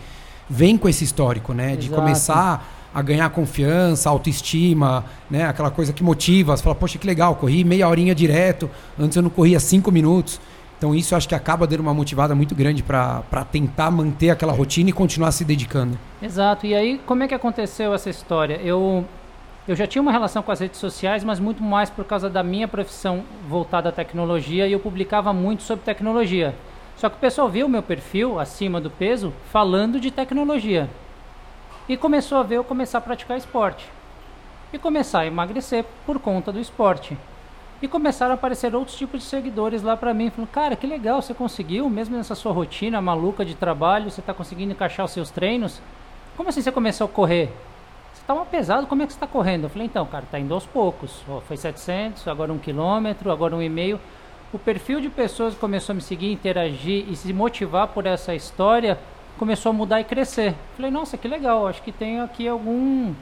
vem com esse histórico, né? De
Exato.
começar a ganhar confiança, autoestima, né? Aquela coisa que motiva. Você fala, poxa, que legal, corri meia horinha direto, antes eu não corria cinco minutos. Então isso acho que acaba dando uma motivada muito grande para tentar manter aquela rotina e continuar se dedicando.
Exato. E aí, como é que aconteceu essa história? Eu, eu já tinha uma relação com as redes sociais, mas muito mais por causa da minha profissão voltada à tecnologia e eu publicava muito sobre tecnologia. Só que o pessoal viu o meu perfil acima do peso falando de tecnologia. E começou a ver eu começar a praticar esporte. E começar a emagrecer por conta do esporte. E começaram a aparecer outros tipos de seguidores lá pra mim, falando: "Cara, que legal, você conseguiu, mesmo nessa sua rotina maluca de trabalho, você está conseguindo encaixar os seus treinos?" como assim você começou a correr? Você estava pesado, como é que você está correndo? Eu falei, então, cara, tá indo aos poucos. Ó, foi 700, agora um quilômetro, agora um e meio. O perfil de pessoas que começou a me seguir, interagir e se motivar por essa história começou a mudar e crescer. Falei, nossa, que legal, acho que tem aqui algum.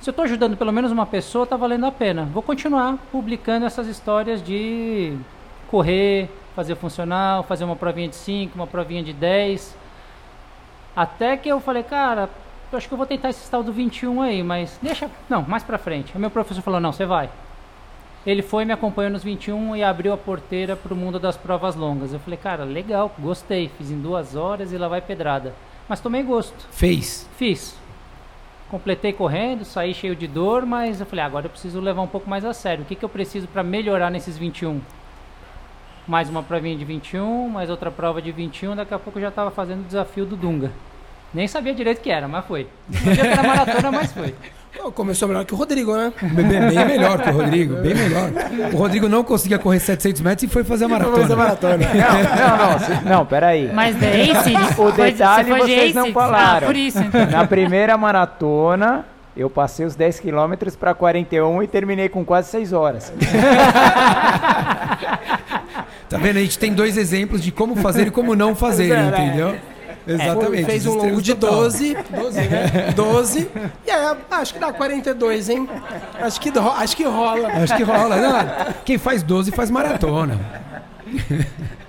Se eu estou ajudando pelo menos uma pessoa, está valendo a pena. Vou continuar publicando essas histórias de correr, fazer funcional, fazer uma provinha de 5, uma provinha de 10. Até que eu falei, cara, eu acho que eu vou tentar esse tal do 21 aí, mas deixa. Não, mais pra frente. O meu professor falou: não, você vai. Ele foi, me acompanhou nos 21 e abriu a porteira pro mundo das provas longas. Eu falei, cara, legal, gostei. Fiz em duas horas e lá vai pedrada. Mas tomei gosto.
Fez?
Fiz. Completei correndo, saí cheio de dor, mas eu falei, ah, agora eu preciso levar um pouco mais a sério. O que, que eu preciso para melhorar nesses 21? Mais uma provinha de 21, mais outra prova de 21. Daqui a pouco eu já estava fazendo o desafio do Dunga. Nem sabia direito o que era, mas foi. Não sabia que era maratona, mas foi.
Começou melhor que o Rodrigo, né?
Bem, bem melhor que o Rodrigo, bem melhor. O Rodrigo não conseguia correr 700 metros e foi fazer a maratona.
Fazer a maratona.
Não, não, cê- não, peraí.
Mas daí, Cid,
O
foi-
detalhe
você foi de
vocês não
ASICS?
falaram.
Ah, por isso, então.
Na primeira maratona, eu passei os 10 quilômetros para 41 e terminei com quase 6 horas.
Tá vendo? A gente tem dois exemplos de como fazer e como não fazer,
É,
entendeu? Exatamente.
Fez um longo de
total.
12. 12, né? 12. E aí, acho que dá 42, hein? Acho que, ro- acho que rola.
Acho que rola. Não, quem faz 12 faz maratona.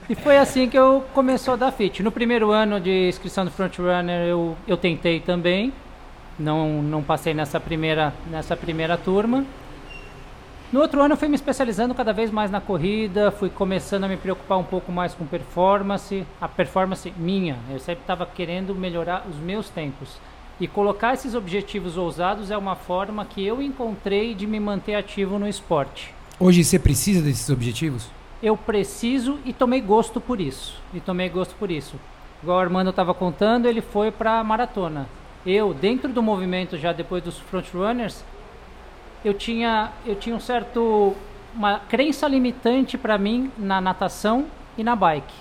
E foi assim que eu começou a dar fit. No primeiro ano de inscrição do Frontrunner eu, eu tentei também. Não, não passei nessa primeira, nessa primeira turma. No outro ano eu fui me especializando cada vez mais na corrida, fui começando a me preocupar um pouco mais com performance, a performance minha. Eu sempre estava querendo melhorar os meus tempos. E colocar esses objetivos ousados é uma forma que eu encontrei de me manter ativo no esporte
Hoje você precisa desses objetivos?
eu preciso e tomei gosto por isso. E tomei gosto por isso. Igual o Armando estava contando, ele foi para a maratona. Eu, dentro do movimento já depois dos frontrunners, eu tinha eu tinha um certo uma crença limitante para mim na natação e na bike.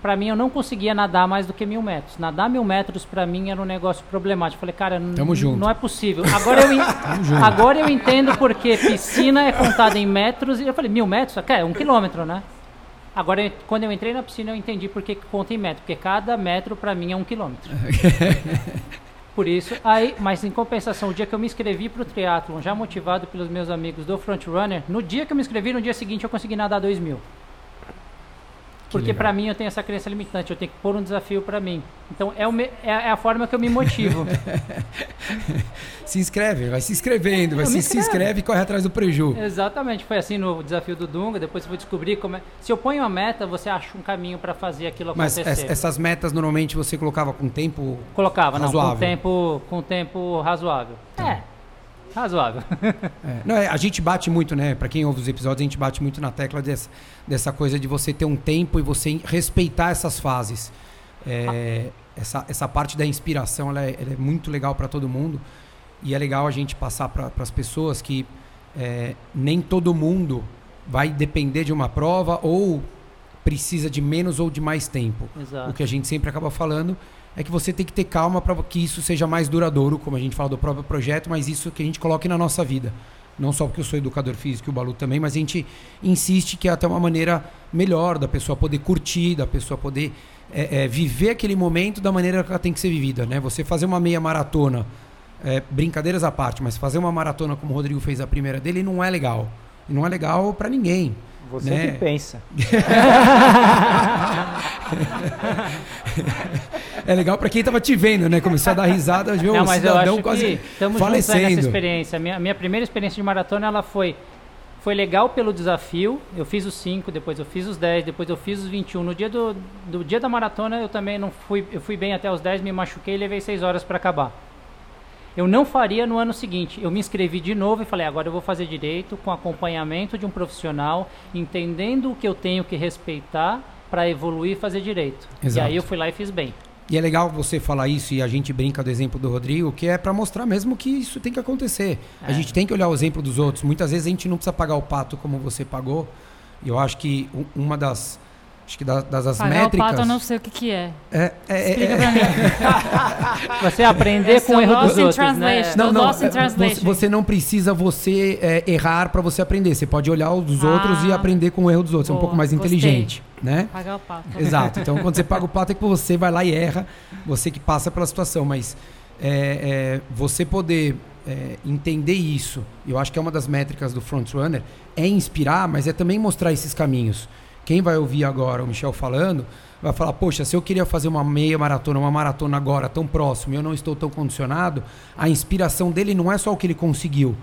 Para mim eu não conseguia nadar mais do que mil metros. Nadar mil metros para mim era um negócio problemático. Falei, cara, não é possível. Agora eu, agora eu entendo porque piscina é contada em metros. E eu falei, mil metros? É um quilômetro, né? Agora, eu- quando eu entrei na piscina, eu entendi por que que conta em metro. Porque cada metro para mim é um quilômetro. Por isso, aí, mas em compensação, o dia que eu me inscrevi para o triatlon, já motivado pelos meus amigos do Frontrunner, no dia que eu me inscrevi, no dia seguinte eu consegui nadar 2 mil. Porque para mim eu tenho essa crença limitante, eu tenho que pôr um desafio para mim. Então é, o me- é, é a forma que eu me motivo.
Se inscreve, vai se inscrevendo, vai
Eu
se, se inscreve e corre atrás do preju.
Exatamente, foi assim no desafio do Dunga, depois você vai descobrir como é. Se eu ponho uma meta, você acha um caminho para fazer aquilo
Mas
acontecer.
es- essas metas normalmente você colocava com tempo.
Colocava, não, com
Razoável.
tempo, com tempo razoável. É, razoável.
É, não, é, a gente bate muito, né? Pra quem ouve os episódios, a gente bate muito na tecla dessa, dessa coisa de você ter um tempo e você respeitar essas fases. É, essa, essa parte da inspiração ela é, ela é muito legal para todo mundo. E é legal a gente passar para as pessoas que é, nem todo mundo vai depender de uma prova ou precisa de menos ou de mais tempo.
Exato.
O que a gente sempre acaba falando é que você tem que ter calma para que isso seja mais duradouro, como a gente fala do próprio projeto, mas isso que a gente coloque na nossa vida. Não só porque eu sou educador físico e o Balu também, mas a gente insiste que é até uma maneira melhor da pessoa poder curtir, da pessoa poder é, é, viver aquele momento da maneira que ela tem que ser vivida. Né? Você fazer uma meia maratona, é, brincadeiras à parte, mas fazer uma maratona como o Rodrigo fez a primeira dele não é legal. E não é legal para ninguém.
Você
né?
que pensa.
É legal para quem tava te vendo, né? Começou a dar risada, viu
Não,
o
mas eu
cidadão
acho
quase
que estamos aí nessa
falecendo.
experiência. Minha, minha primeira experiência de maratona, ela foi foi legal pelo desafio. Eu fiz os 5, depois eu fiz os 10, depois eu fiz os 21. No dia do, do dia da maratona, eu também não fui, eu fui bem até os 10, me machuquei e levei 6 horas para acabar. Eu não faria no ano seguinte. Eu me inscrevi de novo e falei, agora eu vou fazer direito com acompanhamento de um profissional, entendendo o que eu tenho que respeitar para evoluir e fazer direito.
Exato.
E aí eu fui lá e fiz bem.
E é legal você falar isso e a gente brinca do exemplo do Rodrigo, que é para mostrar mesmo que isso tem que acontecer. A
É.
gente tem que olhar o exemplo dos outros. Muitas vezes a gente não precisa pagar o pato como você pagou. E eu acho que uma das acho que das, das as
Pagar
métricas.
o pato eu não sei o que, que é.
É, é, é,
Explica
é-
pra mim.
Você aprender
É
com o erro dos
in
outros, né?
Não, não. É,
translation.
Você, você não precisa você é, errar para você aprender. Você pode olhar os dos
Ah.
outros e aprender com o erro dos outros. é um
Boa,
pouco mais
gostei.
inteligente, né?
Pagar o pato.
Exato. Então, quando você paga o pato é que você vai lá e erra, você que passa pela situação. Mas é, é, você poder é, entender isso, eu acho que é uma das métricas do frontrunner, é inspirar, mas é também mostrar esses caminhos. Quem vai ouvir agora o Michel falando, vai falar, poxa, se eu queria fazer uma meia maratona, uma maratona agora, tão próximo, e eu não estou tão condicionado, a inspiração dele não é só o que ele conseguiu,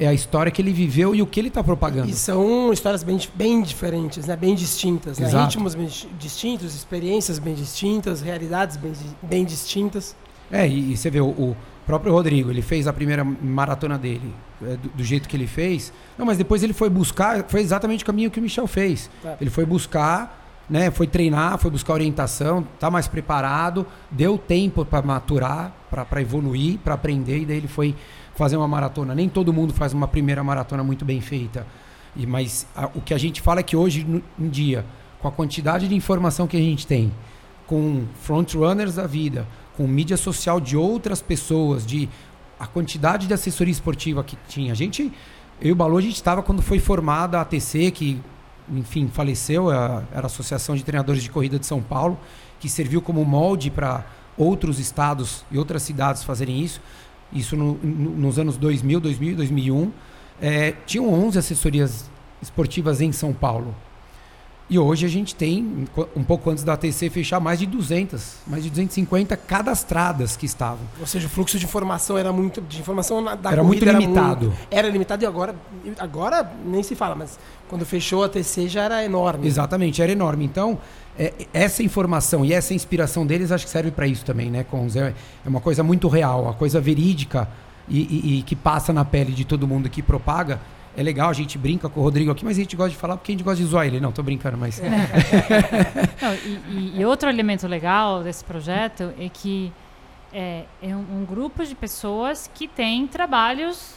é a história que ele viveu e o que ele está propagando.
E são histórias bem, bem diferentes, né? bem distintas. Né? Ritmos bem di- distintos, experiências bem distintas, realidades bem, bem distintas.
É, e, e você vê, o, o próprio Rodrigo, ele fez a primeira maratona dele é, do, do jeito que ele fez. Não, mas depois ele foi buscar, foi exatamente o caminho que o Michel fez.
É.
Ele foi buscar, né, foi treinar, foi buscar orientação, tá mais preparado, deu tempo para maturar, para evoluir, para aprender, e daí ele foi fazer uma maratona. Nem todo mundo faz uma primeira maratona muito bem feita. E, mas a- o que a gente fala é que hoje no- em dia, com a quantidade de informação que a gente tem, com frontrunners da vida, com mídia social de outras pessoas, de a quantidade de assessoria esportiva que tinha. A gente, eu e o Balu, a gente estava quando foi formada a ATC, que, enfim, faleceu, era a Associação de Treinadores de Corrida de São Paulo, que serviu como molde para outros estados e outras cidades fazerem isso. Isso no- no- nos anos 2000, 2000 e 2001. É, tinham 11 assessorias esportivas em São Paulo. E hoje a gente tem, um pouco antes da ATC fechar, mais de 200, mais de 250 cadastradas que estavam.
Ou seja, o fluxo de informação era muito. De informação da
Era muito limitado.
muito- Era, limitado e agora. Agora nem se fala, mas quando fechou a TC já era enorme.
Exatamente, era enorme. Então, é, essa informação e essa inspiração deles acho que serve para isso também, né? Cons? É, é uma coisa muito real, uma coisa verídica e, e- e que passa na pele de todo mundo que propaga. É legal, a gente brinca com o Rodrigo aqui, mas a gente gosta de falar porque a gente gosta de zoar ele. Não, tô brincando, mas.
Não, e, e- outro elemento legal desse projeto é que é, é um, um grupo de pessoas que têm trabalhos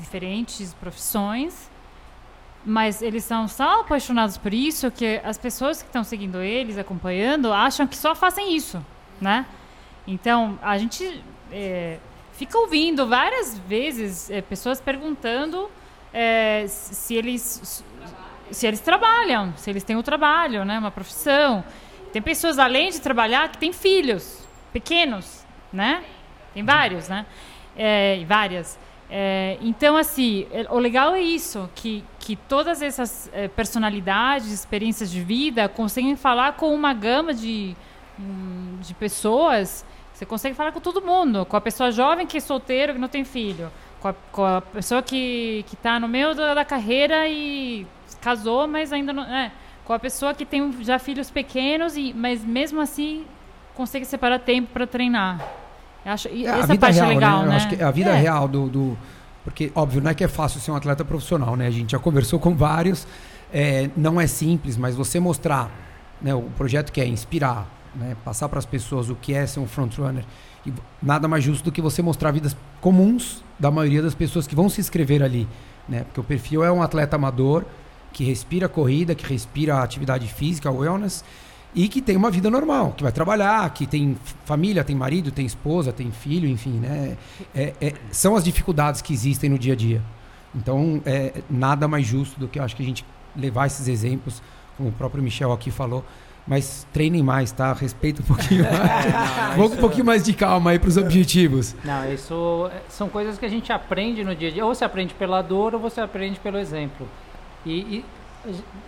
diferentes, profissões, mas eles são tão apaixonados por isso que as pessoas que estão seguindo eles, acompanhando, acham que só fazem isso, né? Então, a gente é, fica ouvindo várias vezes é, pessoas perguntando é, se eles se eles trabalham, se eles têm um trabalho, né, uma profissão. Tem pessoas além de trabalhar que têm filhos pequenos, né? Tem vários, né? É, várias. É, então, assim, é- o legal é isso, que, que todas essas é, personalidades, experiências de vida conseguem falar com uma gama de, hum, de pessoas. Você consegue falar com todo mundo, com a pessoa jovem que é solteiro, que não tem filho, com a, com a pessoa que que está no meio da, carreira e casou, mas ainda não. É, com a pessoa que tem já filhos pequenos, e, mas mesmo assim consegue separar tempo para treinar. Eu acho,
É,
essa
vida
parte
real,
é legal,
né?
né?
Acho que é a vida
É.
real do, do- Porque, óbvio, não é que é fácil ser um atleta profissional, né? A gente já conversou com vários. é, não é simples, mas você mostrar né, o projeto que é inspirar, né, passar para as pessoas o que é ser um frontrunner. E nada mais justo do que você mostrar vidas comuns da maioria das pessoas que vão se inscrever ali. Né? Porque o perfil é um atleta amador que respira corrida, que respira atividade física, wellness, e que tem uma vida normal, que vai trabalhar, que tem família, tem marido, tem esposa, tem filho, enfim, né? É- é- são as dificuldades que existem no dia a dia. Então, é nada mais justo do que eu acho que a gente levar esses exemplos, como o próprio Michel aqui falou, mas treinem mais, tá? Respeita um pouquinho mais. Vamos com um pouquinho mais de calma aí para os objetivos.
Não, isso é- são coisas que a gente aprende no dia a dia. Ou você aprende pela dor ou você aprende pelo exemplo. E, e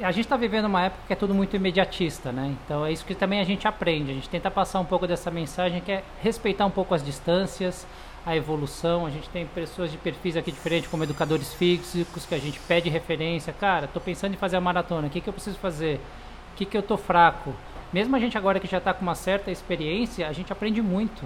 a gente está vivendo uma época que é tudo muito imediatista, né? Então é isso que também a gente aprende. A gente tenta passar um pouco dessa mensagem que é respeitar um pouco as distâncias, a evolução. A gente tem pessoas de perfis aqui diferentes, como educadores físicos, que a gente pede referência. Cara, estou pensando em fazer a maratona. O que, que eu preciso fazer? O que, que eu tô fraco? Mesmo a gente agora que já está com uma certa experiência, a gente aprende muito.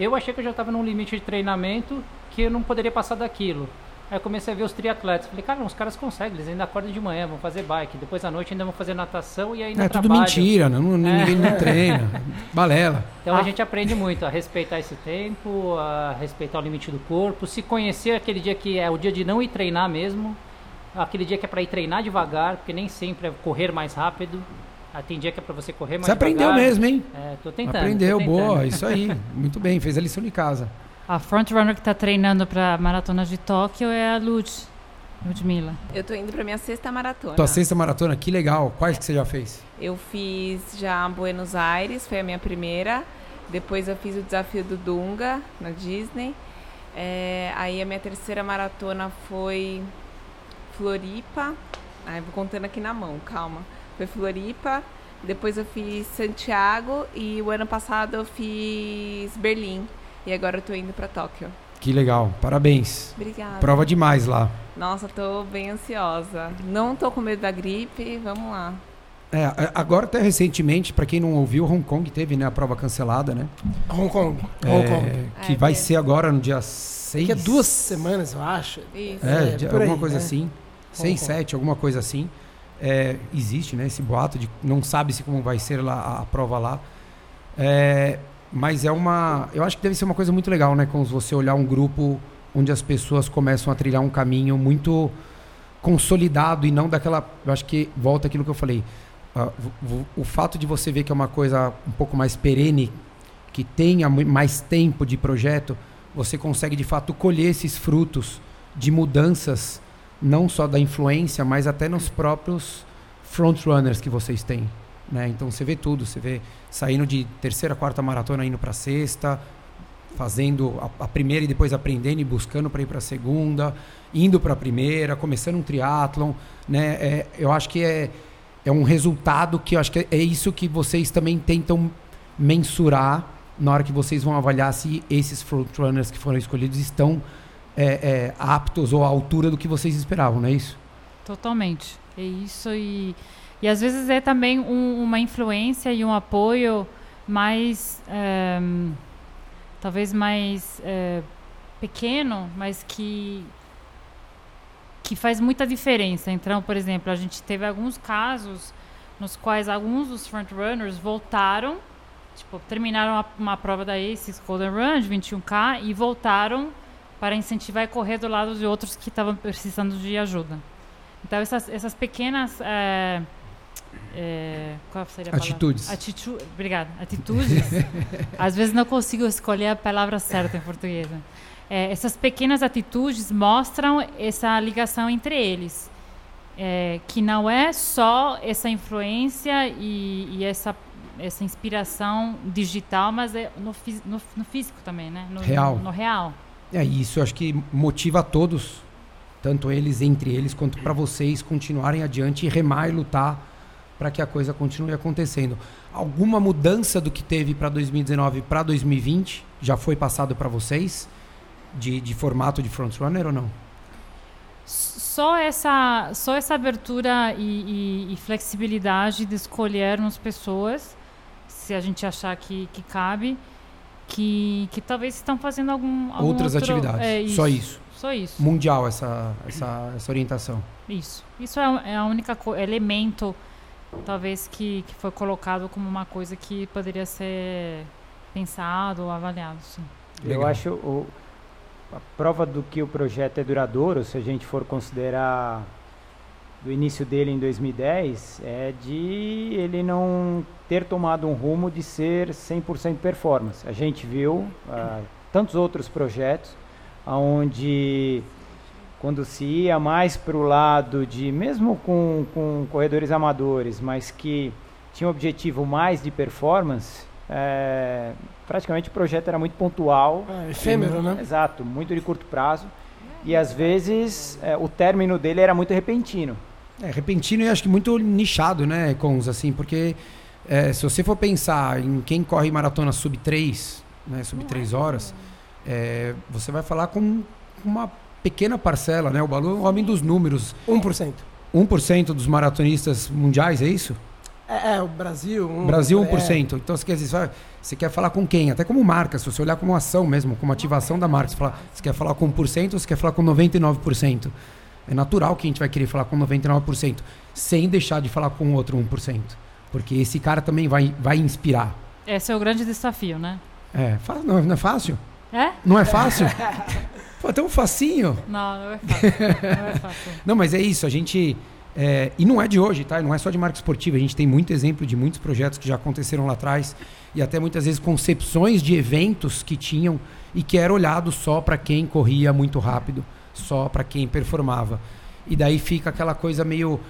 Eu achei que eu já estava num limite de treinamento que eu não poderia passar daquilo. Aí eu comecei a ver os triatletas. Falei, cara, os caras conseguem, eles ainda acordam de manhã, vão fazer bike, depois à noite ainda vão fazer natação e ainda
É tudo mentira, não, não- ninguém não treina. Balela.
Então
Ah.
a gente aprende muito a respeitar esse tempo, a respeitar o limite do corpo, se conhecer aquele dia que é o dia de não ir treinar mesmo, aquele dia que é para ir treinar devagar, porque nem sempre é correr mais rápido. Ah, tem dia que é pra você correr mais
Você aprendeu
devagar.
mesmo, hein?
É, tô tentando.
Aprendeu,
tô tentando.
boa, isso aí. Muito bem, fez a lição de casa.
A frontrunner que está treinando para maratona de Tóquio é a Lud, Ludmilla.
Eu tô indo pra minha sexta maratona.
Tua sexta maratona, que legal. Quais que você já fez?
Eu fiz já Buenos Aires, foi a minha primeira. Depois eu fiz o desafio do Dunga na Disney. É, aí a minha terceira maratona foi Floripa. Ai, vou contando aqui na mão, calma. Foi Floripa. Depois eu fiz Santiago e o ano passado eu fiz Berlim. E agora eu tô indo pra Tóquio.
Que legal, parabéns.
Obrigada.
Prova demais lá.
Nossa, tô bem ansiosa. Não tô com medo da gripe, vamos lá.
É, agora até recentemente, pra quem não ouviu, Hong Kong teve né, a prova cancelada, né?
Hong Kong. Hong
É,
Kong.
Que
É,
vai ser agora no dia 6.
Que é duas semanas, eu acho.
Isso.
É,
É, por aí,
alguma coisa
né?
assim. 6,
Kong.
7, alguma coisa assim. É, existe, né? Esse boato de não sabe se como vai ser lá a, prova lá. É, mas é uma. Eu acho que deve ser uma coisa muito legal, né? Quando você olhar um grupo onde as pessoas começam a trilhar um caminho muito consolidado e não daquela. Eu acho que volta aquilo que eu falei. V- v- o fato de você ver que é uma coisa um pouco mais perene, que tenha mais tempo de projeto, você consegue de fato colher esses frutos de mudanças, não só da influência, mas até nos próprios frontrunners que vocês têm. Né? Então você vê tudo, você vê saindo de terceira, quarta maratona indo para sexta, fazendo a, a primeira e depois aprendendo e buscando para ir para a segunda, indo para a primeira, começando um triatlon, né? É, eu acho que é, é um resultado que eu acho que é, é isso que vocês também tentam mensurar na hora que vocês vão avaliar se esses frontrunners que foram escolhidos estão é, é, aptos ou à altura do que vocês esperavam, não é isso?
Totalmente. É isso e, e às vezes é também um- uma influência e um apoio mais ehm, talvez mais eh, pequeno, mas que que faz muita diferença. Então, por exemplo, a gente teve alguns casos nos quais alguns dos frontrunners voltaram, tipo, terminaram a- uma prova da ACES Golden Run de 21K e voltaram para incentivar e correr do lado de outros que estavam precisando de ajuda. Então, essas, essas pequenas. eh, eh, qual seria a palavra?
Atitudes.
Atitu Obrigada. Atitudes. Às vezes não consigo escolher a palavra certa em português. Eh, essas pequenas atitudes mostram essa ligação entre eles. Eh, que não é só essa influência e, e essa, essa inspiração digital, mas é no, no, no físico também, né? No,
Real.
No, no real.
É isso, eu acho que motiva a todos, tanto eles entre eles, quanto para vocês continuarem adiante e remar e lutar para que a coisa continue acontecendo. Alguma mudança do que teve para 2019 para 2020 já foi passado para vocês de, de formato de frontrunner ou não?
Só essa, só essa abertura e, e- e flexibilidade de escolhermos pessoas, se a gente achar que, que cabe, que, que talvez estão fazendo algum, algum
Outras
outro-
atividades,
é,
só isso.
Só isso.
Mundial essa, essa, essa orientação.
Isso. Isso é, é a única elemento, talvez, que, que foi colocado como uma coisa que poderia ser pensado ou avaliado. Sim.
Eu acho o, a prova do que o projeto é duradouro, se a gente for considerar do início dele em 2010, é de ele não ter tomado um rumo de ser 100% performance. A gente viu ah, tantos outros projetos onde quando se ia mais para o lado de, mesmo com, com corredores amadores, mas que tinha um objetivo mais de performance, é, praticamente o projeto era muito pontual.
É, efêmero,
e-
né?
Exato, muito de curto prazo. E às vezes é, o término dele era muito repentino.
É, repentino e acho que muito nichado, né, Cons, assim, porque é, se você for pensar em quem corre maratona sub 3, né, sub 3 horas, é, você vai falar com uma pequena parcela, né, o Balu é o homem dos números.
1%.
1% dos maratonistas mundiais, é isso?
É, é, o Brasil. Um,
Brasil
é,
1%. Então você quer dizer, você quer falar com quem? Até como marca, se você olhar como ação mesmo, como ativação da marca, você, fala, você quer falar com 1% ou você quer falar com 99%? É natural que a gente vai querer falar com 99%, sem deixar de falar com o outro 1%. Porque esse cara também vai, vai inspirar.
Esse é o grande desafio, né?
É, não, é fácil?
É?
Não é fácil? Pô, é tão facinho.
Não, não é fácil. Não é fácil.
Não, mas é isso, a gente É, e não é de hoje, tá? Não é só de marca esportiva. A gente tem muito exemplo de muitos projetos que já aconteceram lá atrás e até muitas vezes concepções de eventos que tinham e que era olhado só para quem corria muito rápido, só para quem performava. E daí fica aquela coisa meio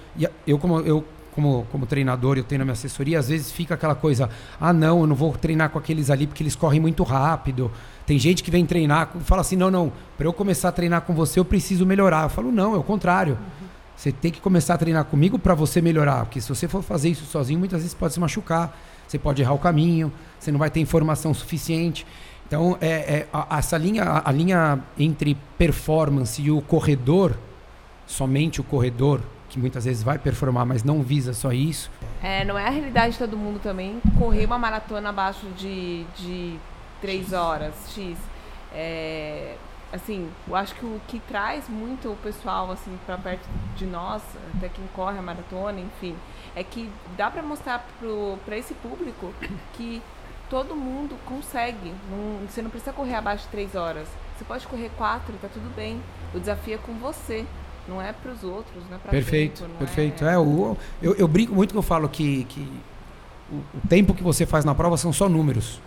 eu como eu como, como treinador, eu tenho na minha assessoria, às vezes fica aquela coisa: ah, não, eu não vou treinar com aqueles ali porque eles correm muito rápido. Tem gente que vem treinar e fala assim: não, não, para eu começar a treinar com você eu preciso melhorar. Eu falo: não, é o contrário. Você tem que começar a treinar comigo para você melhorar, porque se você for fazer isso sozinho, muitas vezes pode se machucar, você pode errar o caminho, você não vai ter informação suficiente. Então, é, é a, essa linha, a, a linha entre performance e o corredor, somente o corredor, que muitas vezes vai performar, mas não visa só isso.
É, não é a realidade de todo mundo também correr uma maratona abaixo de, de 3 horas, X. É, assim, eu acho que o que traz muito o pessoal assim para perto de nós, até quem corre a maratona, enfim, é que dá para mostrar para esse público que todo mundo consegue. Não, você não precisa correr abaixo de 3 horas. Você pode correr 4, tá tudo bem. O desafio é com você. Não é para os outros, não é para
Perfeito, perfeito. É, é o, eu, eu brinco muito que eu falo que, que o, tempo que você faz na prova são só números.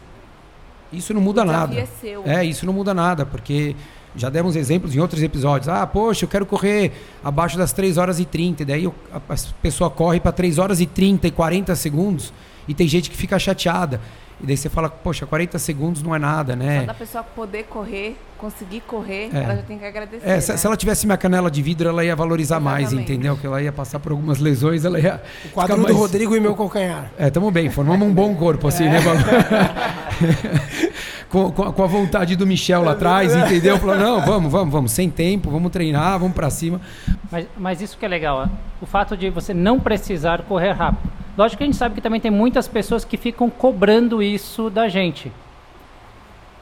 Isso não muda nada.
É, seu.
é, isso não muda nada, porque já demos exemplos em outros episódios. Ah, poxa, eu quero correr abaixo das 3 horas e 30. E daí eu, a, a pessoa corre para 3 horas e 30 e 40 segundos e tem gente que fica chateada. E daí você fala, poxa, 40 segundos não é nada, né?
Só da pessoa poder correr, conseguir correr, é. ela já tem que agradecer.
É,
né?
se, se, ela tivesse minha canela de vidro, ela ia valorizar Exatamente. mais, entendeu? Que ela ia passar por algumas lesões, ela ia.
O quadro mais... do Rodrigo e meu calcanhar.
É, tamo bem, formamos um bom corpo, assim, né, é. né? com, com, com, a vontade do Michel lá atrás, entendeu? Falou, não, vamos, vamos, vamos, sem tempo, vamos treinar, vamos para cima.
Mas, mas isso que é legal, ó. o fato de você não precisar correr rápido. Lógico que a gente sabe que também tem muitas pessoas que ficam cobrando isso da gente.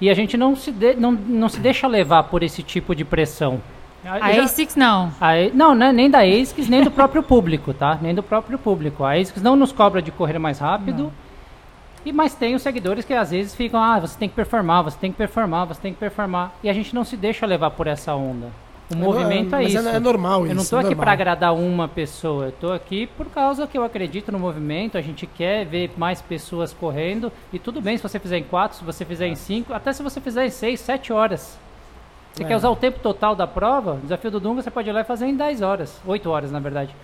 E a gente não se, de, não, não se deixa levar por esse tipo de pressão.
A já, ASICS não.
A, não, né, nem da ASICS, nem do próprio público, tá? Nem do próprio público. A ASICS não nos cobra de correr mais rápido. Não. E mas tem os seguidores que às vezes ficam, ah, você tem que performar, você tem que performar, você tem que performar. E a gente não se deixa levar por essa onda. O é, movimento é, é isso.
É, normal isso.
Eu não estou
é
aqui para agradar uma pessoa. Eu estou aqui por causa que eu acredito no movimento. A gente quer ver mais pessoas correndo. E tudo bem se você fizer em quatro, se você fizer em cinco, até se você fizer em seis, sete horas. Você é. quer usar o tempo total da prova? O desafio do Dunga você pode ir lá e fazer em 10 horas. 8 horas, na verdade.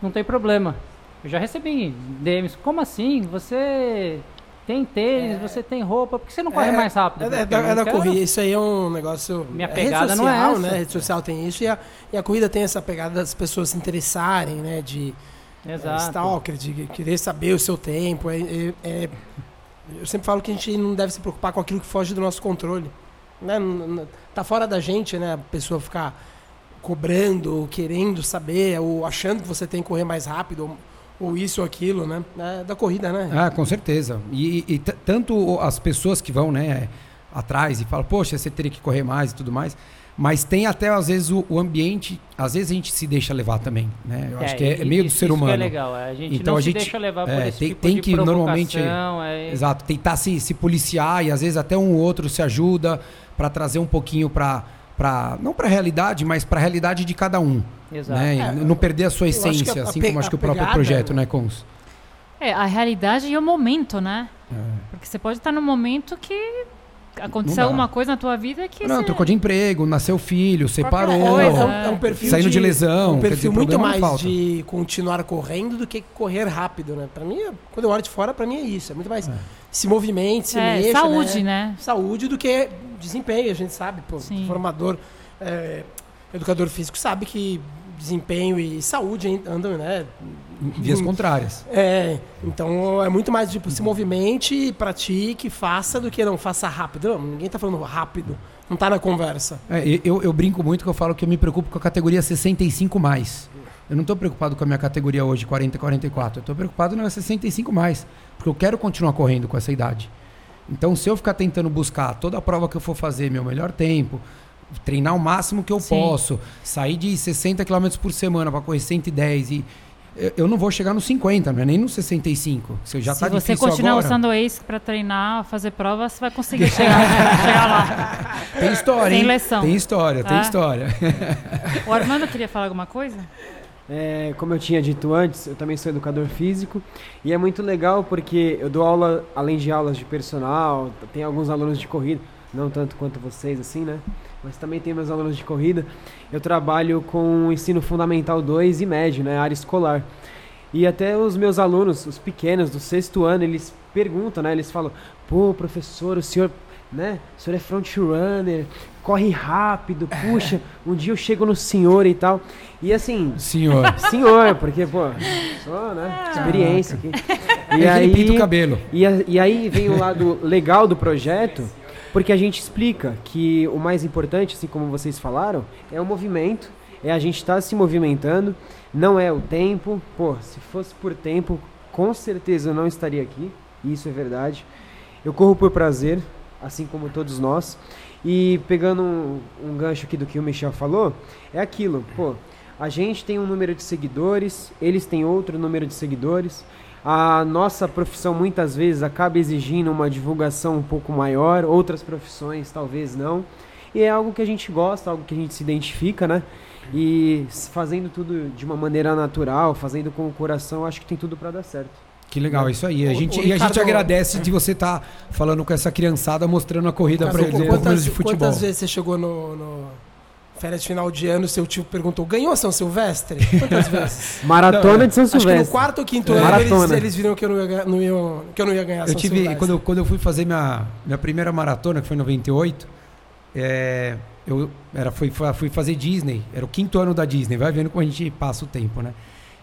Não tem problema. Eu já recebi DMs. Como assim? Você tem tênis, é. você tem roupa, por que você não corre é, mais rápido?
É, é da, é da corrida, isso aí é um negócio.
Minha pegada social, não é essa.
né? A rede social tem isso e a, e a corrida tem essa pegada das pessoas se interessarem, né? De
é, Exato.
stalker, de querer saber o seu tempo. É, é, é, eu sempre falo que a gente não deve se preocupar com aquilo que foge do nosso controle. Né? Tá fora da gente, né? A pessoa ficar cobrando, querendo saber, ou achando que você tem que correr mais rápido ou isso ou aquilo, né? É da corrida, né?
Ah, com certeza. E, e tanto as pessoas que vão, né, atrás e falam, poxa, você teria que correr mais e tudo mais. Mas tem até, às vezes, o, o ambiente. Às vezes a gente se deixa levar também, né? Eu é, acho que é, é meio
isso,
do ser humano. Isso
é legal. A gente então, não a gente, se deixa levar por é, esse
tem,
tipo
tem
de
que normalmente.
É...
Exato, tentar se, se policiar e às vezes até um ou outro se ajuda para trazer um pouquinho para para não para a realidade, mas para a realidade de cada um. Exato. Né? É, não perder a sua essência, a, assim como acho que o próprio projeto, né, Cons?
É, a realidade e o momento, né? É. Porque você pode estar num momento que aconteceu alguma coisa na tua vida que
não
você...
trocou de emprego nasceu filho separou
coisa, é, um, é um perfil
saindo de, de lesão
um perfil dizer, muito mais de continuar correndo do que correr rápido né para mim quando eu olho de fora para mim é isso é muito mais é. se movimente se é, mexa
saúde
né?
né?
saúde do que desempenho a gente sabe pô, formador é, educador físico sabe que desempenho e saúde andam, né?
Vias contrárias.
É, então é muito mais tipo, se movimente, pratique, faça do que não faça rápido. Não, ninguém está falando rápido, não está na conversa.
É, eu, eu brinco muito que eu falo que eu me preocupo com a categoria 65 mais. Eu não estou preocupado com a minha categoria hoje, 40 e 44. Eu estou preocupado na 65 mais, porque eu quero continuar correndo com essa idade. Então, se eu ficar tentando buscar toda a prova que eu for fazer, meu melhor tempo, treinar o máximo que eu Sim. posso, sair de 60 km por semana para correr 110 e eu não vou chegar nos 50, não é nem nos 65. Você já
Se
tá
você continuar
agora.
usando o Ace para treinar, fazer prova, você vai conseguir chegar, chegar lá.
Tem história,
Tem
hein?
lição.
Tem história, tem ah. história.
O Armando queria falar alguma coisa?
É, como eu tinha dito antes, eu também sou educador físico e é muito legal porque eu dou aula, além de aulas de personal, tem alguns alunos de corrida, não tanto quanto vocês assim, né? Mas também tem meus alunos de corrida. Eu trabalho com ensino fundamental 2 e médio, né? Área escolar. E até os meus alunos, os pequenos do sexto ano, eles perguntam, né? Eles falam: "Pô, professor, o senhor, né? O senhor é front runner, corre rápido, puxa, um dia eu chego no senhor e tal". E assim,
Senhor.
senhor, porque pô, só, né? Experiência aqui.
E aí pinta o cabelo.
E, a- e aí vem o lado legal do projeto, porque a gente explica que o mais importante, assim como vocês falaram, é o movimento, é a gente estar se movimentando, não é o tempo. Pô, se fosse por tempo, com certeza eu não estaria aqui, isso é verdade. Eu corro por prazer, assim como todos nós. E pegando um, um gancho aqui do que o Michel falou, é aquilo, pô, a gente tem um número de seguidores, eles têm outro número de seguidores. A nossa profissão muitas vezes acaba exigindo uma divulgação um pouco maior, outras profissões talvez não. E é algo que a gente gosta, algo que a gente se identifica, né? E fazendo tudo de uma maneira natural, fazendo com o coração, acho que tem tudo para dar certo.
Que legal, é isso aí. A gente,
ô,
e a gente
Ricardo,
agradece de você estar falando com essa criançada, mostrando a corrida para eles, um pouco menos
quantas,
de futebol.
quantas vezes você chegou no, no férias de final de ano, seu tio perguntou, ganhou São Silvestre? Quantas vezes?
Maratona de São
Acho que no
Silvestre.
quarto ou quinto
É.
ano eles,
Maratona.
eles viram que eu não ia, ganhar- não ia- que eu não ia ganhar
Eu
São
tive,
Silvestre.
quando eu, quando eu fui fazer minha, minha primeira maratona, que foi em 98, é, eu era, fui, fui fazer Disney, era o quinto ano da Disney, vai vendo como a gente passa o tempo, né?